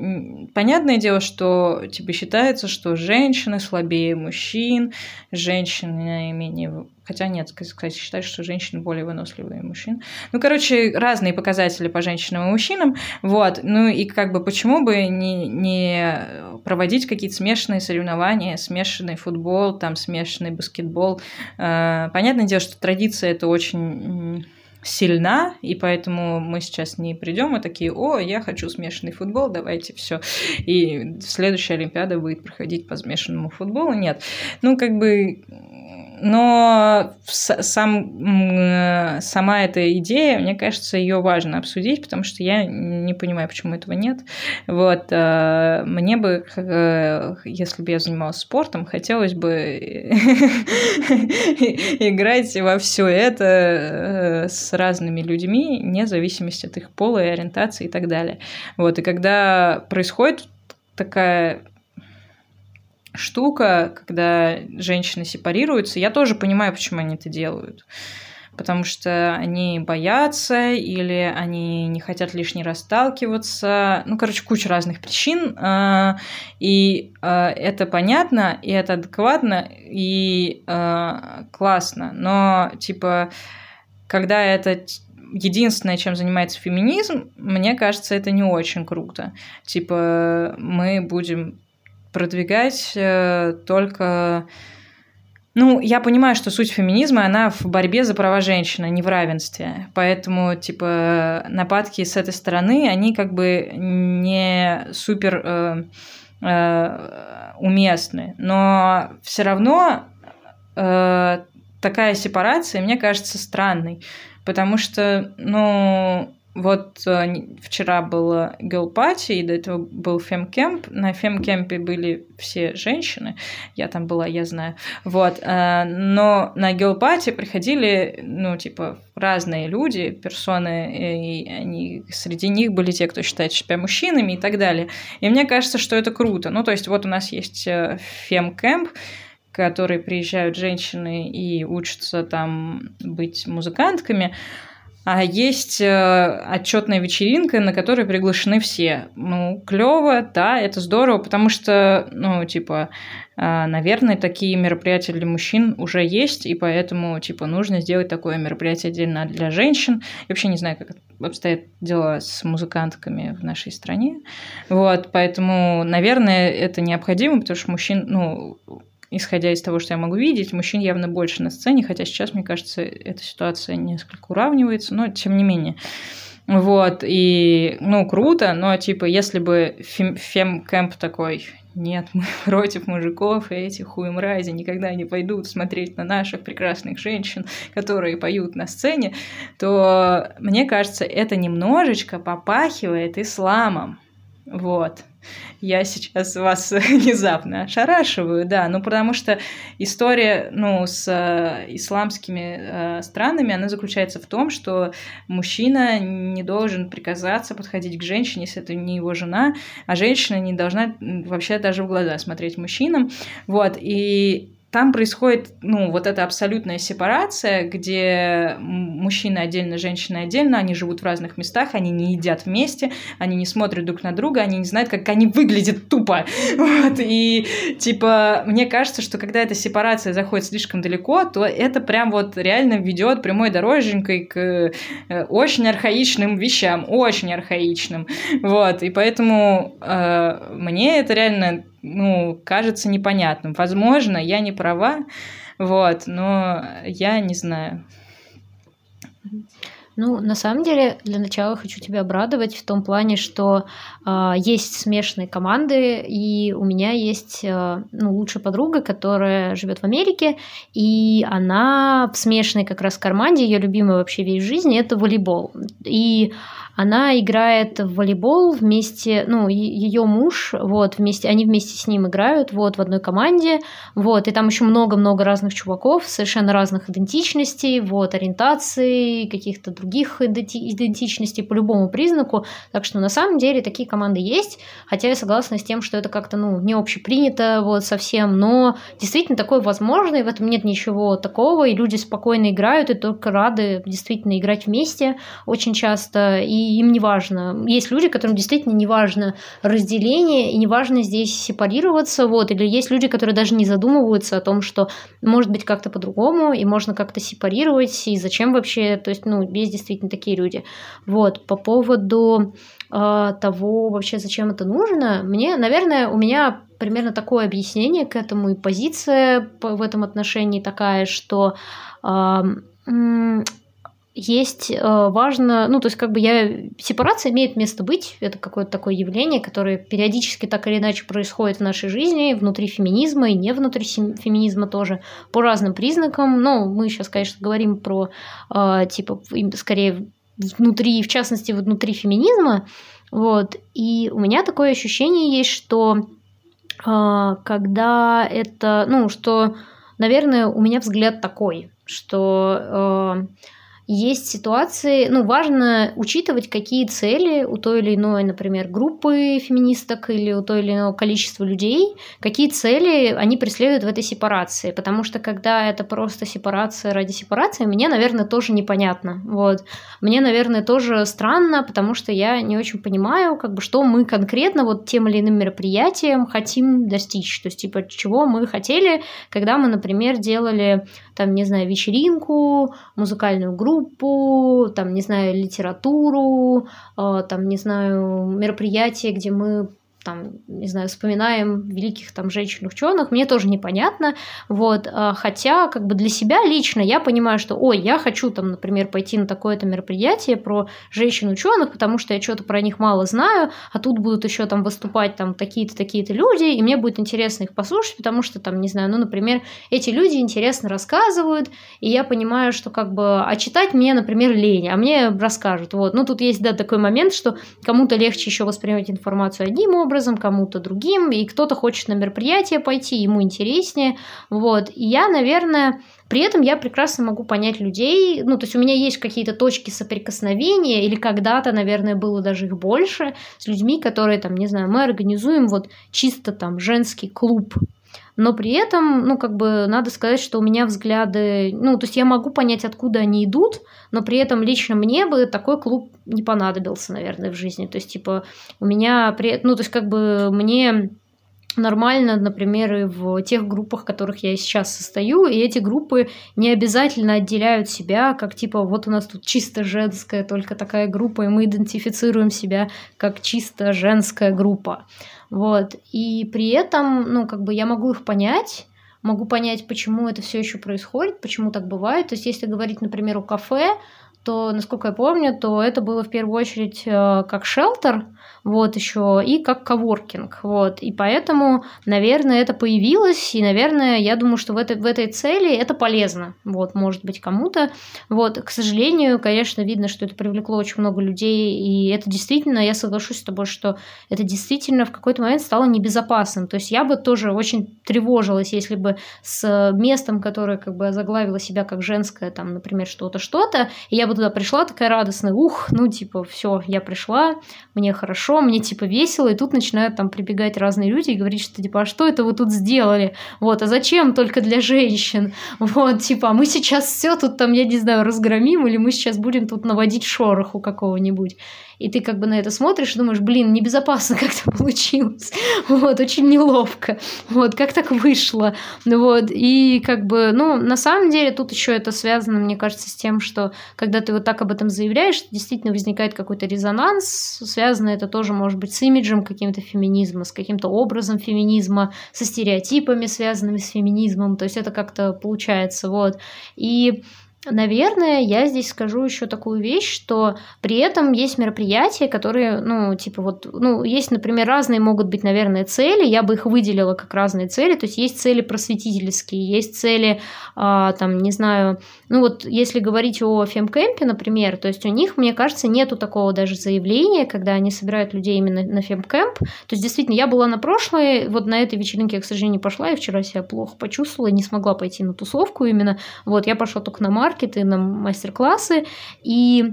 понятное дело, что типа считается, что женщины слабее мужчин, женщины менее Хотя нет, кстати, считаю, что женщины более выносливые мужчин. Ну, короче, разные показатели по женщинам и мужчинам. Вот. Ну и как бы почему бы не, не проводить какие-то смешанные соревнования, смешанный футбол, там смешанный баскетбол. Э, понятное дело, что традиция это очень сильна, и поэтому мы сейчас не придем и такие, о, я хочу смешанный футбол, давайте все. И следующая Олимпиада будет проходить по смешанному футболу. Нет. Ну, как бы но сам, сама эта идея, мне кажется, ее важно обсудить, потому что я не понимаю, почему этого нет. Вот, э, мне бы, э, если бы я занималась спортом, хотелось бы *laughs* играть во все это э, с разными людьми, вне зависимости от их пола и ориентации и так далее. Вот, и когда происходит такая штука, когда женщины сепарируются. Я тоже понимаю, почему они это делают. Потому что они боятся или они не хотят лишний раз сталкиваться. Ну, короче, куча разных причин. А, и а, это понятно, и это адекватно, и а, классно. Но, типа, когда это единственное, чем занимается феминизм, мне кажется, это не очень круто. Типа, мы будем продвигать э, только... Ну, я понимаю, что суть феминизма, она в борьбе за права женщины, а не в равенстве. Поэтому, типа, нападки с этой стороны, они как бы не супер э, э, уместны. Но все равно э, такая сепарация, мне кажется, странной. Потому что, ну, вот э, вчера было гелпати, и до этого был фемкемп. На фемкемпе были все женщины. Я там была, я знаю. Вот. Э, но на гелпати приходили, ну, типа, разные люди, персоны, и они, среди них были те, кто считает себя мужчинами и так далее. И мне кажется, что это круто. Ну, то есть вот у нас есть э, фемкемп, которые приезжают женщины и учатся там быть музыкантками, а есть э, отчетная вечеринка, на которой приглашены все. Ну, клево, да, это здорово, потому что, ну, типа, э, наверное, такие мероприятия для мужчин уже есть, и поэтому, типа, нужно сделать такое мероприятие отдельно для женщин. Я вообще не знаю, как обстоят дела с музыкантками в нашей стране. Вот, поэтому, наверное, это необходимо, потому что мужчин, ну, исходя из того, что я могу видеть, мужчин явно больше на сцене, хотя сейчас, мне кажется, эта ситуация несколько уравнивается, но тем не менее. Вот, и, ну, круто, но, типа, если бы фем- фем-кэмп такой, нет, мы *laughs* против мужиков, и эти хуемрази никогда не пойдут смотреть на наших прекрасных женщин, которые поют на сцене, то, мне кажется, это немножечко попахивает исламом. Вот я сейчас вас *laughs* внезапно ошарашиваю, да, ну потому что история, ну, с э, исламскими э, странами, она заключается в том, что мужчина не должен приказаться подходить к женщине, если это не его жена, а женщина не должна вообще даже в глаза смотреть мужчинам, вот, и там происходит, ну, вот эта абсолютная сепарация, где мужчины отдельно, женщины отдельно, они живут в разных местах, они не едят вместе, они не смотрят друг на друга, они не знают, как они выглядят тупо. *laughs* Вот, и, типа, мне кажется, что когда эта сепарация заходит слишком далеко, то это прям вот реально ведет прямой дороженькой к э, очень архаичным вещам, очень архаичным. Вот, и поэтому э, мне это реально ну, кажется непонятным. Возможно, я не права, вот, но я не знаю. Ну, на самом деле, для начала хочу тебя обрадовать в том плане, что э, есть смешанные команды, и у меня есть э, ну, лучшая подруга, которая живет в Америке, и она в смешанной как раз команде, ее любимая вообще вещь в жизни это волейбол. И она играет в волейбол вместе, ну, ее муж, вот, вместе, они вместе с ним играют, вот, в одной команде, вот, и там еще много-много разных чуваков, совершенно разных идентичностей, вот, ориентаций, каких-то других идентичностей по любому признаку, так что на самом деле такие команды есть, хотя я согласна с тем, что это как-то, ну, не общепринято, вот, совсем, но действительно такое возможно, и в этом нет ничего такого, и люди спокойно играют, и только рады действительно играть вместе очень часто, и им не важно. Есть люди, которым действительно не важно разделение, и не важно здесь сепарироваться, вот, или есть люди, которые даже не задумываются о том, что может быть как-то по-другому, и можно как-то сепарировать, и зачем вообще, то есть, ну, есть действительно такие люди. Вот, по поводу э, того вообще, зачем это нужно, мне, наверное, у меня примерно такое объяснение к этому, и позиция в этом отношении такая, что э, есть э, важно, ну, то есть как бы я, сепарация имеет место быть, это какое-то такое явление, которое периодически так или иначе происходит в нашей жизни, внутри феминизма и не внутри феминизма тоже, по разным признакам, ну, мы сейчас, конечно, говорим про, э, типа, скорее внутри, в частности, внутри феминизма, вот, и у меня такое ощущение есть, что э, когда это, ну, что, наверное, у меня взгляд такой, что... Есть ситуации, ну, важно учитывать, какие цели у той или иной, например, группы феминисток или у той или иного количества людей, какие цели они преследуют в этой сепарации. Потому что когда это просто сепарация ради сепарации, мне, наверное, тоже непонятно. Вот. Мне, наверное, тоже странно, потому что я не очень понимаю, как бы, что мы конкретно вот тем или иным мероприятием хотим достичь. То есть, типа, чего мы хотели, когда мы, например, делали, там, не знаю, вечеринку, музыкальную группу, группу, там, не знаю, литературу, э, там, не знаю, мероприятия, где мы там, не знаю, вспоминаем великих там женщин-ученых, мне тоже непонятно, вот, а, хотя как бы для себя лично я понимаю, что, ой, я хочу там, например, пойти на такое-то мероприятие про женщин-ученых, потому что я что-то про них мало знаю, а тут будут еще там выступать там такие-то, такие-то люди, и мне будет интересно их послушать, потому что там, не знаю, ну, например, эти люди интересно рассказывают, и я понимаю, что как бы, а читать мне, например, лень, а мне расскажут, вот, ну, тут есть, да, такой момент, что кому-то легче еще воспринимать информацию одним образом, образом, кому-то другим, и кто-то хочет на мероприятие пойти, ему интереснее, вот, и я, наверное, при этом я прекрасно могу понять людей, ну, то есть у меня есть какие-то точки соприкосновения, или когда-то, наверное, было даже их больше, с людьми, которые, там, не знаю, мы организуем вот чисто там женский клуб, но при этом, ну, как бы надо сказать, что у меня взгляды, ну, то есть я могу понять, откуда они идут, но при этом лично мне бы такой клуб не понадобился, наверное, в жизни. То есть, типа, у меня, при... ну, то есть, как бы мне нормально, например, и в тех группах, в которых я сейчас состою, и эти группы не обязательно отделяют себя, как типа вот у нас тут чисто женская только такая группа, и мы идентифицируем себя как чисто женская группа. Вот. И при этом, ну, как бы я могу их понять, могу понять, почему это все еще происходит, почему так бывает. То есть, если говорить, например, о кафе, то, насколько я помню, то это было в первую очередь э, как шелтер, вот еще, и как коворкинг, вот, и поэтому, наверное, это появилось, и, наверное, я думаю, что в этой, в этой цели это полезно, вот, может быть, кому-то, вот, к сожалению, конечно, видно, что это привлекло очень много людей, и это действительно, я соглашусь с тобой, что это действительно в какой-то момент стало небезопасным, то есть я бы тоже очень тревожилась, если бы с местом, которое как бы заглавило себя как женское, там, например, что-то, что-то, и я бы туда пришла такая радостная, ух, ну, типа, все, я пришла, мне хорошо, мне, типа, весело, и тут начинают там прибегать разные люди и говорить, что, типа, а что это вы тут сделали? Вот, а зачем только для женщин? Вот, типа, а мы сейчас все тут там, я не знаю, разгромим, или мы сейчас будем тут наводить шороху какого-нибудь и ты как бы на это смотришь и думаешь, блин, небезопасно *laughs* как-то получилось, вот, очень неловко, вот, как так вышло, вот, и как бы, ну, на самом деле тут еще это связано, мне кажется, с тем, что когда ты вот так об этом заявляешь, действительно возникает какой-то резонанс, связано это тоже, может быть, с имиджем каким-то феминизма, с каким-то образом феминизма, со стереотипами, связанными с феминизмом, то есть это как-то получается, вот, и Наверное, я здесь скажу еще такую вещь, что при этом есть мероприятия, которые, ну, типа вот, ну, есть, например, разные могут быть, наверное, цели, я бы их выделила как разные цели, то есть есть цели просветительские, есть цели, а, там, не знаю, ну вот если говорить о фемкемпе, например, то есть у них, мне кажется, нету такого даже заявления, когда они собирают людей именно на фемкемп, то есть действительно, я была на прошлой, вот на этой вечеринке я, к сожалению, не пошла, я вчера себя плохо почувствовала, не смогла пойти на тусовку именно, вот, я пошла только на март, маркеты, на мастер-классы. И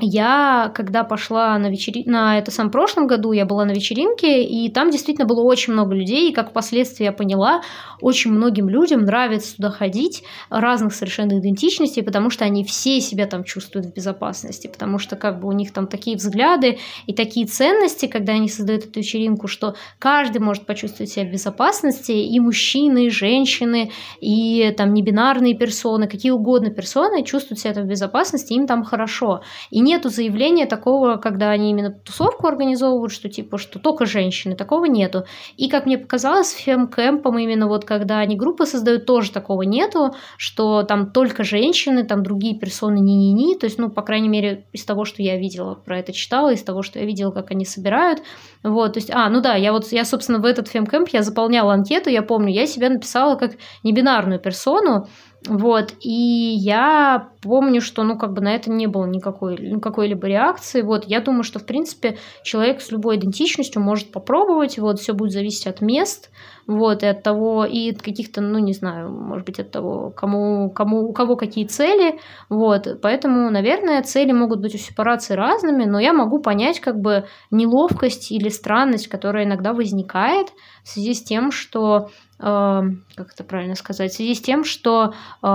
я, когда пошла на вечеринку, на это сам прошлом году, я была на вечеринке, и там действительно было очень много людей, и как впоследствии я поняла, очень многим людям нравится туда ходить, разных совершенно идентичностей, потому что они все себя там чувствуют в безопасности, потому что как бы у них там такие взгляды и такие ценности, когда они создают эту вечеринку, что каждый может почувствовать себя в безопасности, и мужчины, и женщины, и там небинарные персоны, какие угодно персоны чувствуют себя там в безопасности, им там хорошо. И нету заявления такого, когда они именно тусовку организовывают, что типа, что только женщины, такого нету. И как мне показалось, фемкэмпом именно вот когда они группы создают, тоже такого нету, что там только женщины, там другие персоны не-не-не, то есть, ну, по крайней мере, из того, что я видела, про это читала, из того, что я видела, как они собирают, вот, то есть, а, ну да, я вот, я, собственно, в этот фемкэмп я заполняла анкету, я помню, я себя написала как небинарную персону, вот, и я помню, что, ну, как бы на это не было никакой, какой-либо реакции. Вот, я думаю, что, в принципе, человек с любой идентичностью может попробовать, вот, все будет зависеть от мест, вот, и от того, и от каких-то, ну, не знаю, может быть, от того, кому, кому, у кого какие цели, вот, поэтому, наверное, цели могут быть у сепарации разными, но я могу понять, как бы, неловкость или странность, которая иногда возникает в связи с тем, что Эм, как это правильно сказать, в связи с тем, что, э,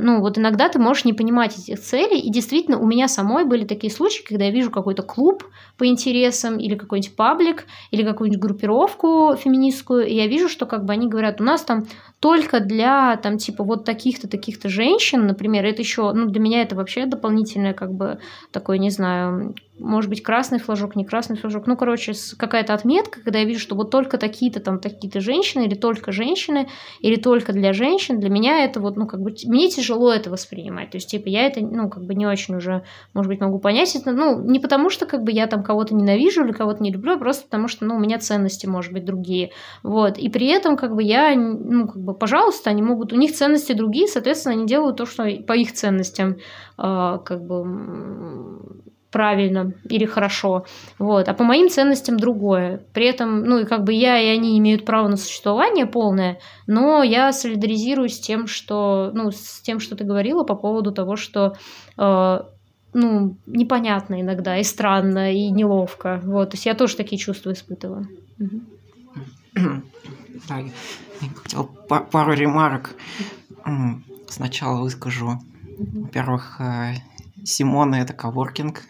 ну, вот иногда ты можешь не понимать этих целей, и действительно у меня самой были такие случаи, когда я вижу какой-то клуб по интересам, или какой-нибудь паблик, или какую-нибудь группировку феминистскую, и я вижу, что как бы они говорят, у нас там только для, там, типа, вот таких-то, таких-то женщин, например, это еще, ну, для меня это вообще дополнительное, как бы, такое, не знаю, может быть, красный флажок, не красный флажок. Ну, короче, какая-то отметка, когда я вижу, что вот только такие-то там такие-то женщины, или только женщины, или только для женщин, для меня это вот, ну, как бы, мне тяжело это воспринимать. То есть, типа, я это, ну, как бы не очень уже, может быть, могу понять. Это, ну, не потому что, как бы, я там кого-то ненавижу или кого-то не люблю, а просто потому что, ну, у меня ценности, может быть, другие. Вот. И при этом, как бы, я, ну, как бы, пожалуйста, они могут, у них ценности другие, соответственно, они делают то, что по их ценностям, э, как бы, правильно или хорошо. Вот. А по моим ценностям другое. При этом, ну и как бы я и они имеют право на существование полное, но я солидаризируюсь с тем, что, ну, с тем, что ты говорила по поводу того, что э, ну, непонятно иногда, и странно, и неловко. Вот. То есть я тоже такие чувства испытываю. Да, *clears throat* я хотел пару ремарок. Сначала выскажу. Во-первых, э, Симона это коворкинг,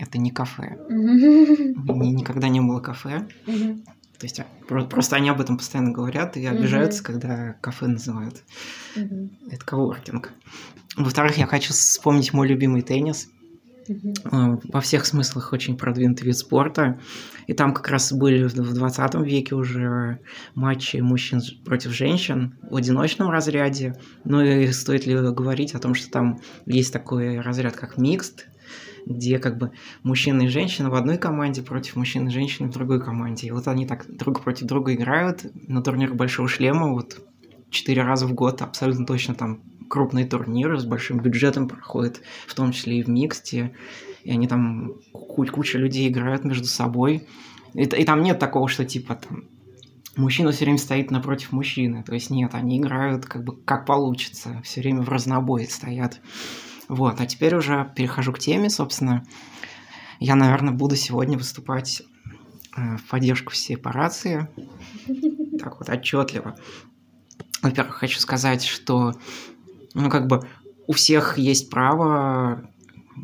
это не кафе. Никогда не было кафе. То есть а, просто они об этом постоянно говорят и обижаются, когда кафе называют. Это коворкинг. Во-вторых, я хочу вспомнить мой любимый теннис. А, во всех смыслах очень продвинутый вид спорта. И там как раз были в 20 веке уже матчи мужчин против женщин в одиночном разряде. Ну и стоит ли говорить о том, что там есть такой разряд, как микст, где как бы мужчина и женщина в одной команде против мужчины и женщины в другой команде. И вот они так друг против друга играют на турнирах Большого Шлема, вот четыре раза в год абсолютно точно там крупные турниры с большим бюджетом проходят, в том числе и в миксте, и они там куча людей играют между собой. И, и там нет такого, что типа там мужчина все время стоит напротив мужчины. То есть нет, они играют как бы как получится, все время в разнобой стоят. Вот, а теперь уже перехожу к теме, собственно. Я, наверное, буду сегодня выступать э, в поддержку сепарации. Так вот, отчетливо. Во-первых, хочу сказать, что, ну, как бы, у всех есть право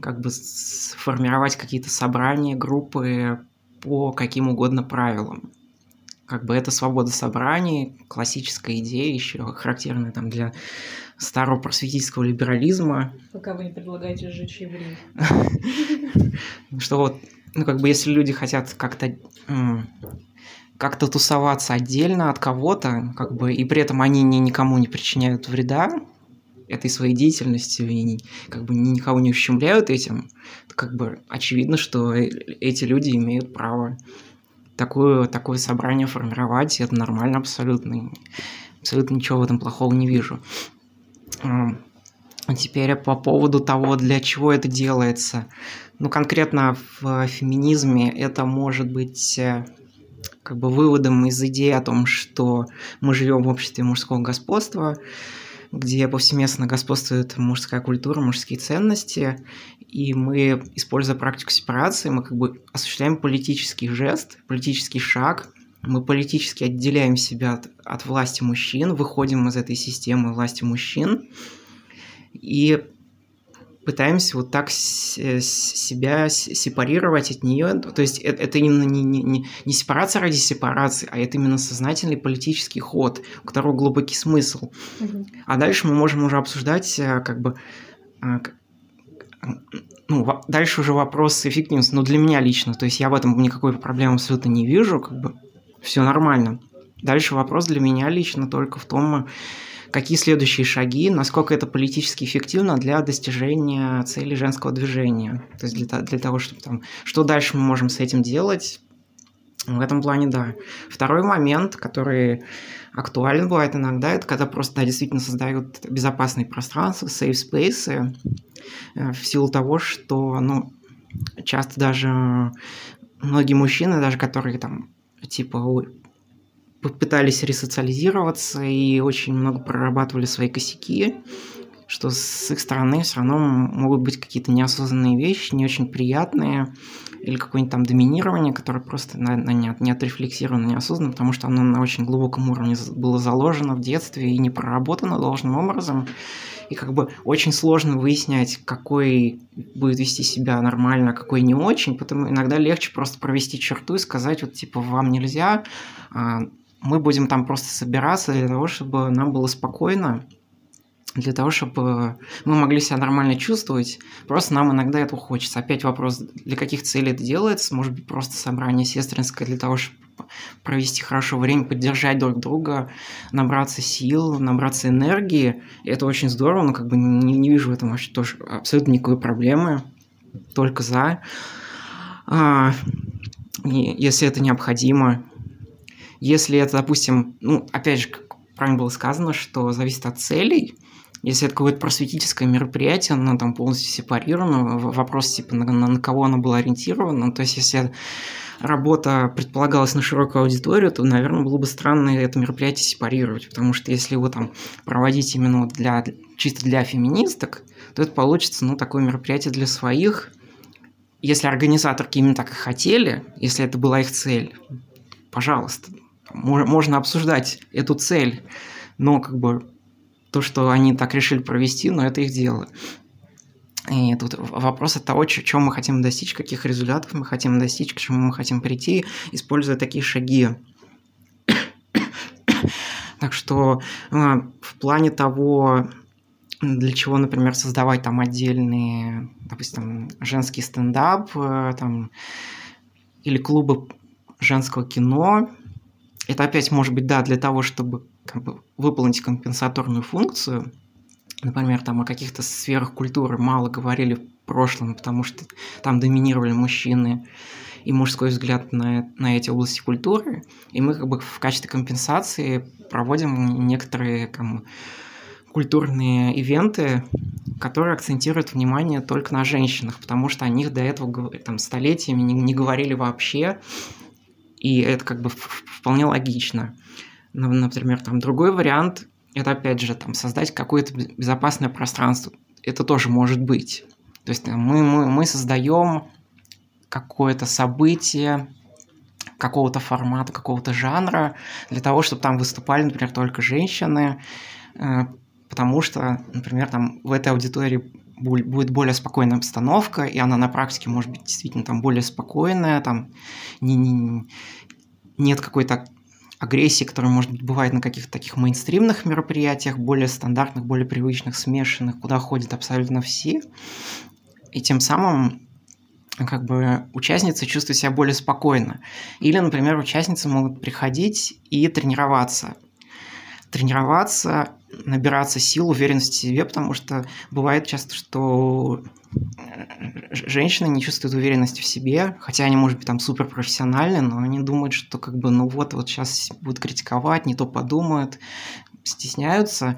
как бы сформировать какие-то собрания, группы по каким угодно правилам. Как бы это свобода собраний, классическая идея еще характерная там для старого просветительского либерализма. Пока вы не предлагаете сжечь евреев. *laughs* Что вот, ну как бы если люди хотят как-то как-то тусоваться отдельно от кого-то, как бы, и при этом они ни, никому не причиняют вреда этой своей деятельностью и как бы никого не ущемляют этим, то как бы очевидно, что э, эти люди имеют право такое, такое собрание формировать, и это нормально абсолютно. Абсолютно ничего в этом плохого не вижу. Теперь по поводу того, для чего это делается. Ну, конкретно в феминизме это может быть э, как бы выводом из идеи о том, что мы живем в обществе мужского господства, где повсеместно господствует мужская культура, мужские ценности, и мы, используя практику сепарации, мы как бы осуществляем политический жест, политический шаг, мы политически отделяем себя от, от власти мужчин, выходим из этой системы власти мужчин и пытаемся вот так себя сепарировать от нее. То есть это, это именно не, не, не сепарация ради сепарации, а это именно сознательный политический ход, у которого глубокий смысл. Угу. А дальше мы можем уже обсуждать э, как бы э, ну, дальше уже вопрос эффективности, но для меня лично, то есть я в этом никакой проблемы абсолютно не вижу, как бы все нормально. Дальше вопрос для меня лично только в том, какие следующие шаги, насколько это политически эффективно для достижения цели женского движения. То есть для, для того, чтобы там, что дальше мы можем с этим делать, в этом плане, да. Второй момент, который актуален бывает иногда, это когда просто да, действительно создают безопасные пространства, safe space, э, в силу того, что, ну, часто даже многие мужчины, даже которые там, типа, попытались ресоциализироваться и очень много прорабатывали свои косяки, что с их стороны все равно могут быть какие-то неосознанные вещи, не очень приятные, или какое-нибудь там доминирование, которое просто на, не, не отрефлексировано, неосознанно, потому что оно на очень глубоком уровне было заложено в детстве и не проработано должным образом. И как бы очень сложно выяснять, какой будет вести себя нормально, а какой не очень, поэтому иногда легче просто провести черту и сказать, вот типа, вам нельзя, а, мы будем там просто собираться для того, чтобы нам было спокойно, для того, чтобы мы могли себя нормально чувствовать. Просто нам иногда этого хочется. Опять вопрос, для каких целей это делается. Может быть, просто собрание сестринское для того, чтобы провести хорошо время, поддержать друг друга, набраться сил, набраться энергии. И это очень здорово, но как бы не, не вижу в этом вообще тоже абсолютно никакой проблемы. Только за. А, если это необходимо, если это, допустим, ну, опять же, как правильно было сказано, что зависит от целей, если это какое-то просветительское мероприятие, оно там полностью сепарировано, вопрос типа на, на, на кого оно было ориентировано, то есть если работа предполагалась на широкую аудиторию, то, наверное, было бы странно это мероприятие сепарировать, потому что если его там проводить именно для, чисто для феминисток, то это получится, ну, такое мероприятие для своих. Если организаторки именно так и хотели, если это была их цель, пожалуйста, можно обсуждать эту цель, но как бы то, что они так решили провести, но это их дело. И тут вопрос от того, чего мы хотим достичь, каких результатов мы хотим достичь, к чему мы хотим прийти, используя такие шаги. *coughs* так что а, в плане того, для чего, например, создавать там отдельные, допустим, женский стендап, э, там, или клубы женского кино, это опять может быть, да, для того, чтобы как бы, выполнить компенсаторную функцию. Например, там о каких-то сферах культуры мало говорили в прошлом, потому что там доминировали мужчины и мужской взгляд на, на эти области культуры. И мы как бы в качестве компенсации проводим некоторые как культурные ивенты, которые акцентируют внимание только на женщинах, потому что о них до этого там, столетиями не, не говорили вообще, и это как бы вполне логично. Например, там другой вариант – это опять же там создать какое-то безопасное пространство. это тоже может быть. То есть мы, мы, мы создаем какое-то событие, какого-то формата, какого-то жанра, для того, чтобы там выступали, например, только женщины, э, потому что, например, там в этой аудитории будет более спокойная обстановка, и она на практике может быть действительно там более спокойная, там не, не, нет какой-то агрессии, которая, может быть, бывает на каких-то таких мейнстримных мероприятиях, более стандартных, более привычных, смешанных, куда ходят абсолютно все. И тем самым как бы участницы чувствуют себя более спокойно. Или, например, участницы могут приходить и тренироваться. Тренироваться, набираться сил, уверенности в себе, потому что бывает часто, что женщины не чувствуют уверенности в себе, хотя они, может быть, там супер профессиональны, но они думают, что как бы, ну вот, вот сейчас будут критиковать, не то подумают, стесняются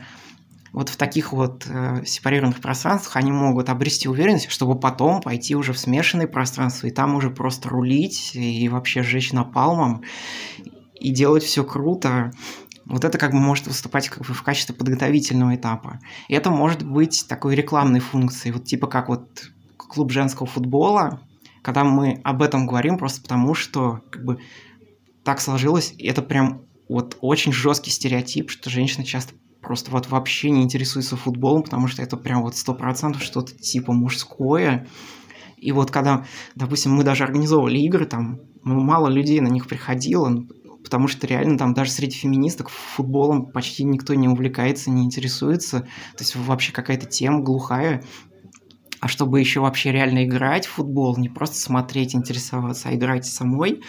вот в таких вот э, сепарированных пространствах они могут обрести уверенность, чтобы потом пойти уже в смешанные пространства и там уже просто рулить и вообще жечь напалмом и делать все круто. Вот это как бы может выступать как бы в качестве подготовительного этапа. И это может быть такой рекламной функцией, вот типа как вот клуб женского футбола, когда мы об этом говорим просто потому, что как бы так сложилось, и это прям вот очень жесткий стереотип, что женщины часто просто вот вообще не интересуется футболом, потому что это прям вот сто процентов что-то типа мужское. И вот когда, допустим, мы даже организовывали игры, там ну, мало людей на них приходило, ну, потому что реально там даже среди феминисток футболом почти никто не увлекается, не интересуется. То есть вообще какая-то тема глухая. А чтобы еще вообще реально играть в футбол, не просто смотреть, интересоваться, а играть самой,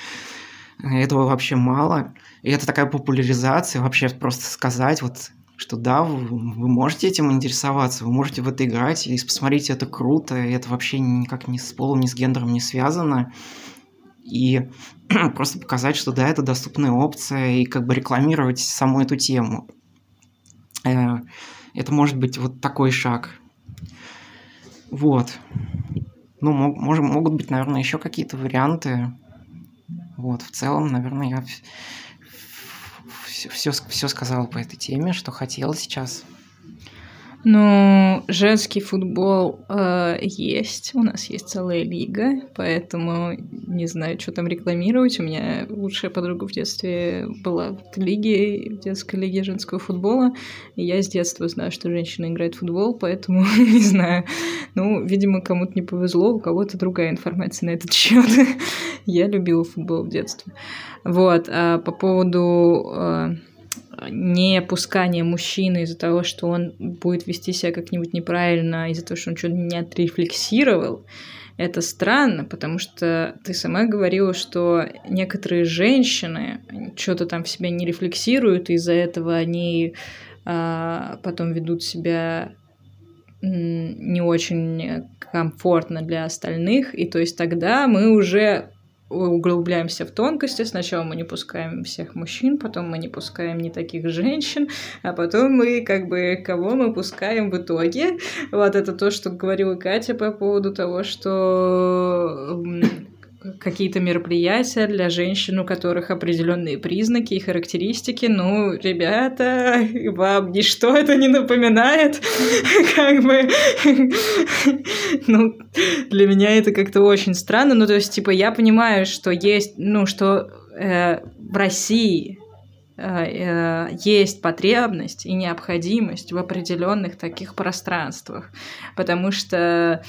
этого вообще мало. И это такая популяризация, вообще просто сказать, вот что да, вы, вы можете этим интересоваться, вы можете в это играть, и посмотрите, это круто, и это вообще никак не с полом, ни с гендером не связано. И *clears throat* просто показать, что да, это доступная опция, и как бы рекламировать саму эту тему. Э, это может быть вот такой шаг. Вот. Ну, мог, могут быть, наверное, еще какие-то варианты. Вот, в целом, наверное, я все, все сказал по этой теме, что хотел сейчас. Ну, женский футбол э, есть, у нас есть целая лига, поэтому не знаю, что там рекламировать. У меня лучшая подруга в детстве была в лиге, в детской лиге женского футбола, и я с детства знаю, что женщина играет в футбол, поэтому *laughs* не знаю. Ну, видимо, кому-то не повезло, у кого-то другая информация на этот счет. *laughs* я любила футбол в детстве. Вот, а по поводу... Э, не опускание мужчины из-за того, что он будет вести себя как-нибудь неправильно, из-за того, что он что-то не отрефлексировал, это странно, потому что ты сама говорила, что некоторые женщины что-то там в себя не рефлексируют, и из-за этого они а, потом ведут себя не очень комфортно для остальных, и то есть тогда мы уже углубляемся в тонкости. Сначала мы не пускаем всех мужчин, потом мы не пускаем не таких женщин, а потом мы как бы кого мы пускаем в итоге. Вот это то, что говорила Катя по поводу того, что какие-то мероприятия для женщин, у которых определенные признаки и характеристики. Ну, ребята, *laughs* вам ничто это не напоминает. *laughs* Как бы... *laughs* Ну, для меня это как-то очень странно. Ну, то есть, типа, я понимаю, что есть, ну, что э, в России э, э, есть потребность и необходимость в определенных таких пространствах, потому что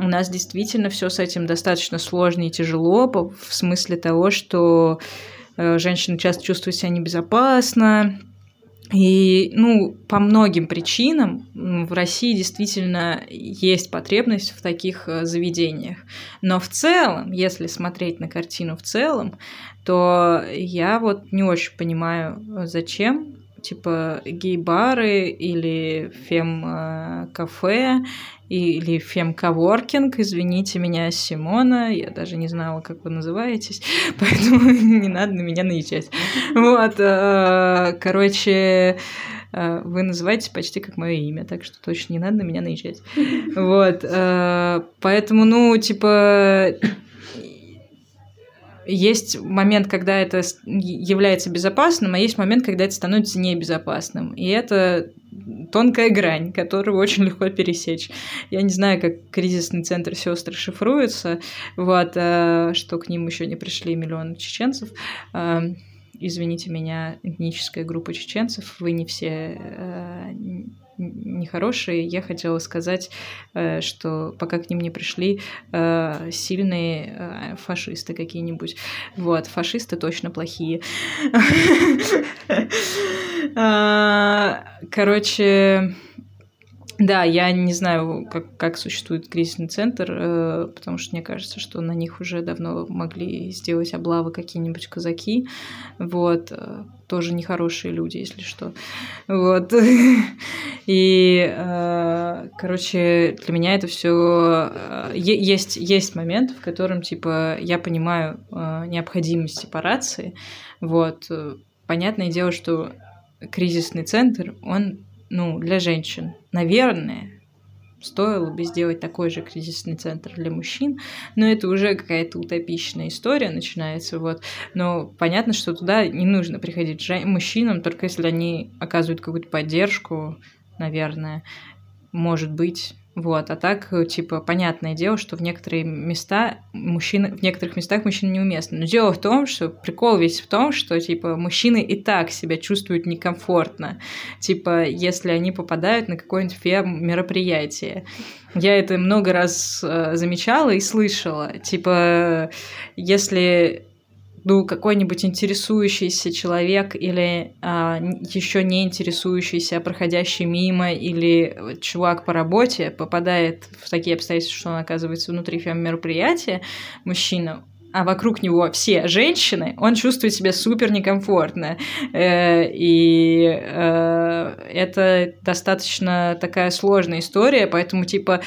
у нас действительно все с этим достаточно сложно и тяжело, в смысле того, что э, женщины часто чувствуют себя небезопасно, и, ну, по многим причинам в России действительно есть потребность в таких э, заведениях. Но в целом, если смотреть на картину в целом, то я вот не очень понимаю, зачем типа гей-бары или фем-кафе или фем-коворкинг, извините меня, Симона, я даже не знала, как вы называетесь, *laughs* поэтому не надо на меня наезжать. Вот, э, короче, э, вы называетесь почти как мое имя, так что точно не надо на меня наезжать. Вот, э, поэтому, ну, типа, есть момент, когда это является безопасным, а есть момент, когда это становится небезопасным. И это тонкая грань, которую очень легко пересечь. Я не знаю, как кризисный центр сестры шифруется, вот, э, что к ним еще не пришли миллионы чеченцев. Э, извините меня, этническая группа чеченцев, вы не все э, нехорошие. Я хотела сказать, э, что пока к ним не пришли э, сильные э, фашисты какие-нибудь. Вот, фашисты точно плохие. *laughs* А, короче, да, я не знаю, как, как существует кризисный центр, э, потому что мне кажется, что на них уже давно могли сделать облавы какие-нибудь казаки. Вот. Э, тоже нехорошие люди, если что. Вот. *laughs* И, э, короче, для меня это все есть, есть момент, в котором, типа, я понимаю необходимость сепарации. Вот. Понятное дело, что кризисный центр, он ну, для женщин. Наверное, стоило бы сделать такой же кризисный центр для мужчин, но это уже какая-то утопичная история начинается, вот. Но понятно, что туда не нужно приходить мужчинам, только если они оказывают какую-то поддержку, наверное, может быть, вот, а так, э, типа, понятное дело, что в некоторые места мужчины, в некоторых местах мужчины неуместны. Но дело в том, что прикол весь в том, что, типа, мужчины и так себя чувствуют некомфортно. Типа, если они попадают на какое-нибудь мероприятие. Я это много раз э, замечала и слышала. Типа, если ну, какой-нибудь интересующийся человек или а, еще не интересующийся, а проходящий мимо, или чувак по работе попадает в такие обстоятельства, что он оказывается внутри фем-мероприятия, мужчина, а вокруг него все женщины, он чувствует себя супер некомфортно. Э, и э, это достаточно такая сложная история, поэтому, типа,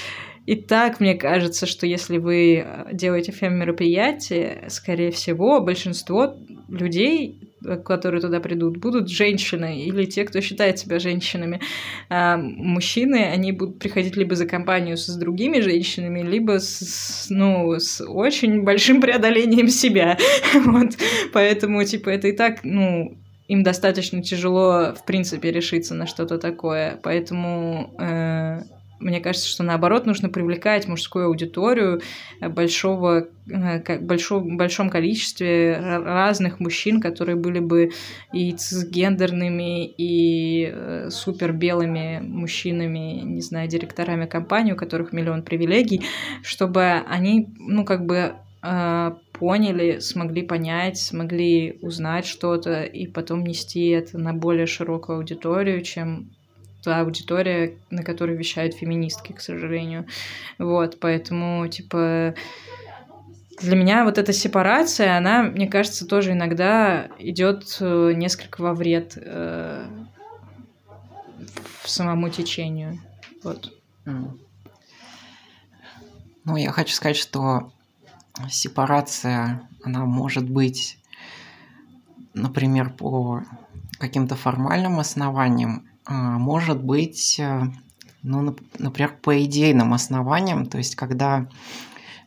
и так мне кажется, что если вы э, делаете фем-мероприятие, скорее всего, большинство людей, э, которые туда придут, будут женщины или те, кто считает себя женщинами. А мужчины, они будут приходить либо за компанию с другими женщинами, либо с, ну, с очень большим преодолением себя. *laughs* вот. Поэтому, типа, это и так, ну, им достаточно тяжело, в принципе, решиться на что-то такое. Поэтому э, мне кажется, что наоборот нужно привлекать мужскую аудиторию э, большого, э, как, большом, количестве разных мужчин, которые были бы и цисгендерными, и э, супер белыми мужчинами, не знаю, директорами компании, у которых миллион привилегий, чтобы они, ну, как бы поняли, смогли понять, смогли узнать что-то и потом нести это на более широкую аудиторию, чем та аудитория, на которой вещают феминистки, к сожалению. Вот, поэтому, типа, для меня вот эта сепарация, она, мне кажется, тоже иногда идет э, несколько во вред э, в самому течению. Вот. Ну, я хочу сказать, что сепарация, она может быть, например, по каким-то формальным основаниям, может быть, э, ну, например, по идейным основаниям, то есть когда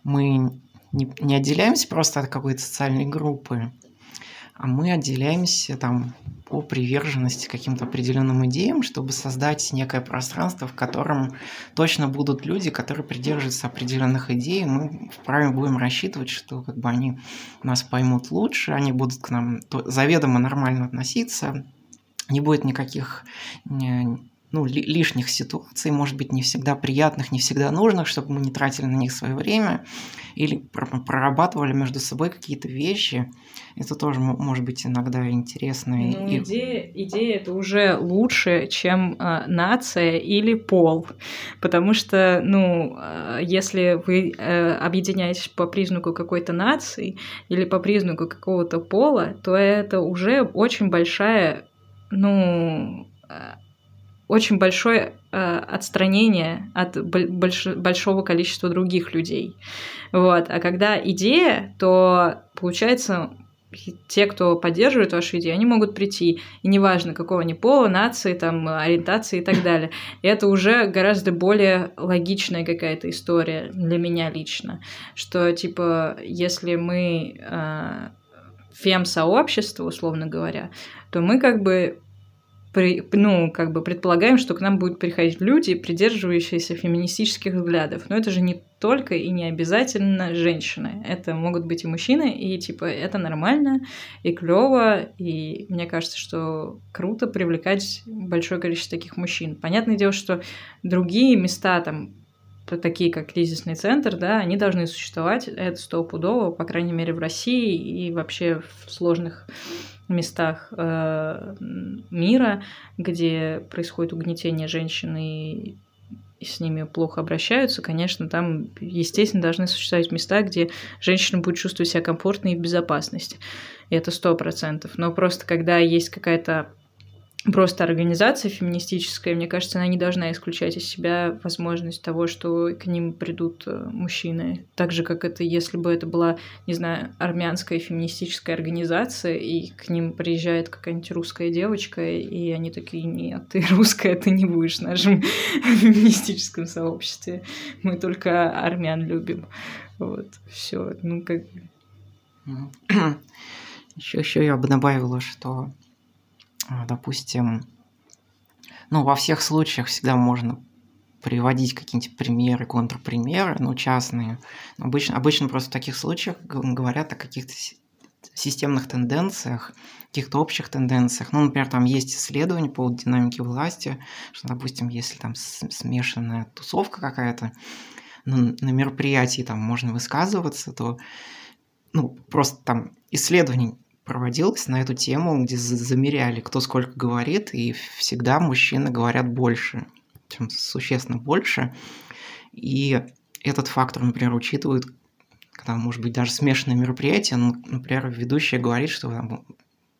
мы не, не отделяемся просто от какой-то социальной группы, а мы отделяемся там по приверженности каким-то определенным идеям, чтобы создать некое пространство, в котором точно будут люди, которые придерживаются определенных идей, мы вправе будем рассчитывать, что как бы они нас поймут лучше, они будут к нам заведомо нормально относиться, не будет никаких ну, лишних ситуаций, может быть, не всегда приятных, не всегда нужных, чтобы мы не тратили на них свое время или прорабатывали между собой какие-то вещи. Это тоже может быть иногда интересно. Ну, и... идея, идея это уже лучше, чем э, нация или пол. Потому что, ну, э, если вы э, объединяетесь по признаку какой-то нации или по признаку какого-то пола, то это уже очень большая ну, э, очень большое э, отстранение от больш, большого количества других людей. Вот. А когда идея, то получается те, кто поддерживает вашу идею, они могут прийти, и неважно, какого они пола, нации, там, ориентации и так далее. И это уже гораздо более логичная какая-то история для меня лично, что, типа, если мы э, фем-сообщество, условно говоря, то мы как бы при, ну, как бы предполагаем, что к нам будут приходить люди, придерживающиеся феминистических взглядов. Но это же не только и не обязательно женщины. Это могут быть и мужчины, и типа это нормально и клево. И мне кажется, что круто привлекать большое количество таких мужчин. Понятное дело, что другие места там такие как кризисный центр, да, они должны существовать, это стопудово, по крайней мере, в России и вообще в сложных местах э, мира, где происходит угнетение женщин и с ними плохо обращаются, конечно, там, естественно, должны существовать места, где женщина будет чувствовать себя комфортно и в безопасности. И это сто процентов. Но просто когда есть какая-то просто организация феминистическая, мне кажется, она не должна исключать из себя возможность того, что к ним придут э, мужчины. Так же, как это, если бы это была, не знаю, армянская феминистическая организация, и к ним приезжает какая-нибудь русская девочка, и они такие, нет, ты *laughs* русская, ты не будешь в нашем *laughs* феминистическом сообществе. Мы только армян любим. Вот, все, ну как... Еще, *clears throat* еще я бы добавила, что допустим, ну, во всех случаях всегда можно приводить какие-нибудь примеры, контрпримеры, ну, частные. Обычно, обычно просто в таких случаях говорят о каких-то системных тенденциях, каких-то общих тенденциях. Ну, например, там есть исследования по динамике власти, что, допустим, если там смешанная тусовка какая-то, ну, на мероприятии там можно высказываться, то ну, просто там исследований проводилось на эту тему, где замеряли, кто сколько говорит, и всегда мужчины говорят больше, чем существенно больше. И этот фактор, например, учитывают, когда, может быть, даже смешанное мероприятие, ну, например, ведущая говорит, что там,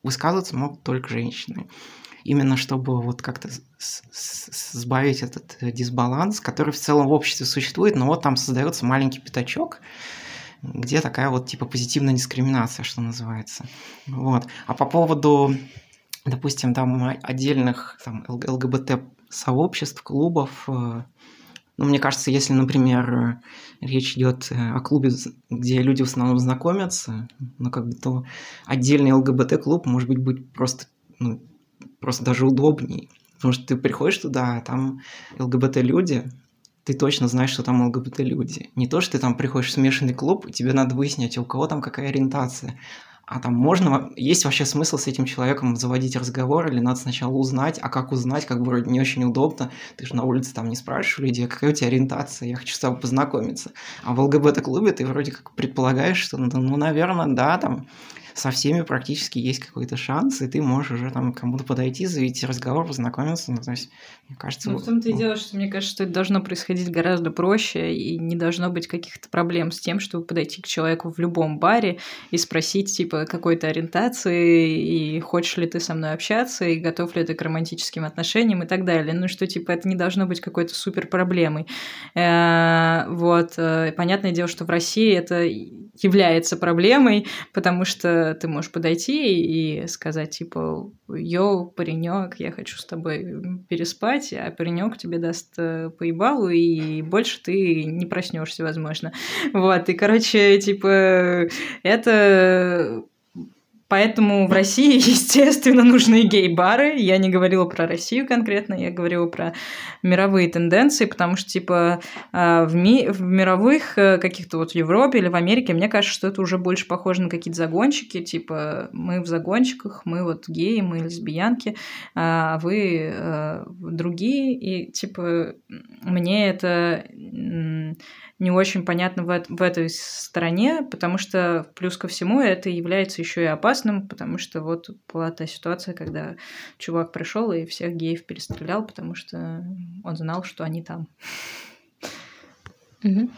высказываться могут только женщины. Именно чтобы вот как-то сбавить этот дисбаланс, который в целом в обществе существует, но вот там создается маленький пятачок, где такая вот типа позитивная дискриминация, что называется. Вот. А по поводу, допустим, там отдельных там, ЛГБТ-сообществ, клубов, э, ну, мне кажется, если, например, речь идет э, о клубе, где люди в основном знакомятся, ну, как бы, то отдельный ЛГБТ-клуб, может быть, будет просто, ну, просто даже удобней. Потому что ты приходишь туда, а там ЛГБТ-люди, ты точно знаешь, что там ЛГБТ-люди. Не то, что ты там приходишь в смешанный клуб, и тебе надо выяснить, у кого там какая ориентация. А там можно, есть вообще смысл с этим человеком заводить разговор, или надо сначала узнать, а как узнать, как бы вроде не очень удобно, ты же на улице там не спрашиваешь людей, а какая у тебя ориентация, я хочу с тобой познакомиться. А в ЛГБТ-клубе ты вроде как предполагаешь, что, ну, ну наверное, да, там со всеми практически есть какой-то шанс, и ты можешь уже там кому-то подойти, завести разговор, познакомиться. Ну, то есть, мне кажется... Ну, в том-то и дело, что мне кажется, что это должно происходить гораздо проще, и не должно быть каких-то проблем с тем, чтобы подойти к человеку в любом баре и спросить, типа, какой-то ориентации, и хочешь ли ты со мной общаться, и готов ли ты к романтическим отношениям и так далее. Ну, что, типа, это не должно быть какой-то супер проблемой. Э, вот. Э, понятное дело, что в России это является проблемой, потому что ты можешь подойти и сказать, типа, йоу, паренек, я хочу с тобой переспать, а паренек тебе даст э, поебалу, и больше ты не проснешься, возможно. Вот, и, короче, типа, это Поэтому в России, *laughs* естественно, нужны гей-бары. Я не говорила про Россию конкретно, я говорила про мировые тенденции, потому что, типа, а, в, ми в мировых э, каких-то вот в Европе или в Америке, мне кажется, что это уже больше похоже на какие-то загончики, типа, мы в загончиках, мы вот геи, мы лесбиянки, а вы э, другие, и, типа, мне это не очень понятно в, в этой стороне, потому что плюс ко всему это является еще и опасным, потому что вот была та ситуация, когда чувак пришел и всех геев перестрелял, потому что он знал, что они там. Угу.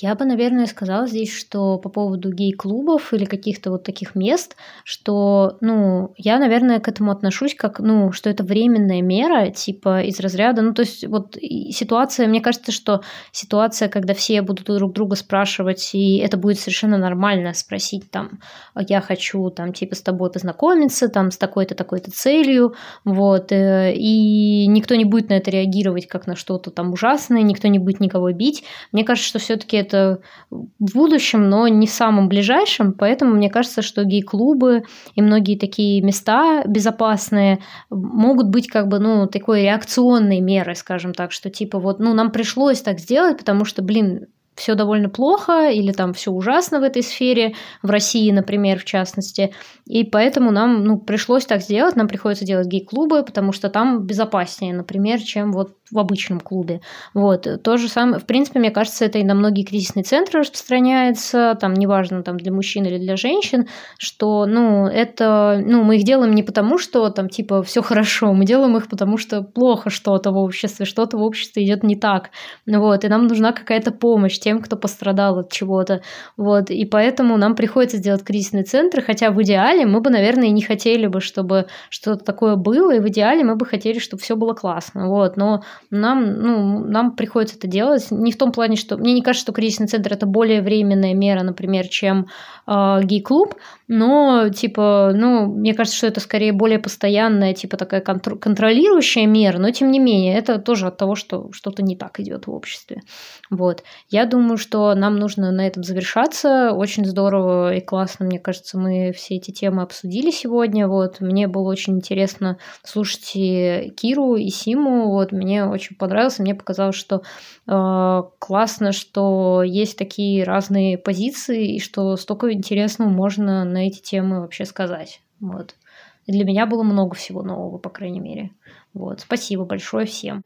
Я бы, наверное, сказала здесь, что по поводу гей-клубов или каких-то вот таких мест, что, ну, я, наверное, к этому отношусь как, ну, что это временная мера, типа из разряда, ну, то есть вот ситуация, мне кажется, что ситуация, когда все будут друг друга спрашивать, и это будет совершенно нормально спросить там, я хочу там, типа, с тобой познакомиться, там, с такой-то, такой-то целью, вот, э, и никто не будет на это реагировать как на что-то там ужасное, никто не будет никого бить. Мне кажется, что все таки где-то в будущем, но не в самом ближайшем, поэтому мне кажется, что гей-клубы и многие такие места безопасные могут быть как бы, ну, такой реакционной мерой, скажем так, что типа вот, ну, нам пришлось так сделать, потому что, блин, все довольно плохо или там все ужасно в этой сфере, в России, например, в частности. И поэтому нам ну, пришлось так сделать, нам приходится делать гей-клубы, потому что там безопаснее, например, чем вот в обычном клубе. Вот. То же самое, в принципе, мне кажется, это и на многие кризисные центры распространяется, там, неважно, там, для мужчин или для женщин, что, ну, это, ну, мы их делаем не потому, что там, типа, все хорошо, мы делаем их потому, что плохо что-то в обществе, что-то в обществе идет не так. Вот, и нам нужна какая-то помощь тем, кто пострадал от чего-то. Вот, и поэтому нам приходится делать кризисные центры, хотя в идеале мы бы, наверное, и не хотели бы, чтобы что-то такое было, и в идеале мы бы хотели, чтобы все было классно. Вот, но нам, ну, нам приходится это делать. Не в том плане, что... Мне не кажется, что кризисный центр – это более временная мера, например, чем э, гей-клуб, но, типа, ну, мне кажется, что это скорее более постоянная, типа, такая контр- контролирующая мера, но, тем не менее, это тоже от того, что что-то не так идет в обществе. Вот. Я думаю, что нам нужно на этом завершаться. Очень здорово и классно, мне кажется, мы все эти темы обсудили сегодня. Вот. Мне было очень интересно слушать и Киру, и Симу. Вот. Мне очень понравилось. Мне показалось, что э, классно, что есть такие разные позиции, и что столько интересного можно на эти темы вообще сказать. Вот. Для меня было много всего нового, по крайней мере. Вот. Спасибо большое всем.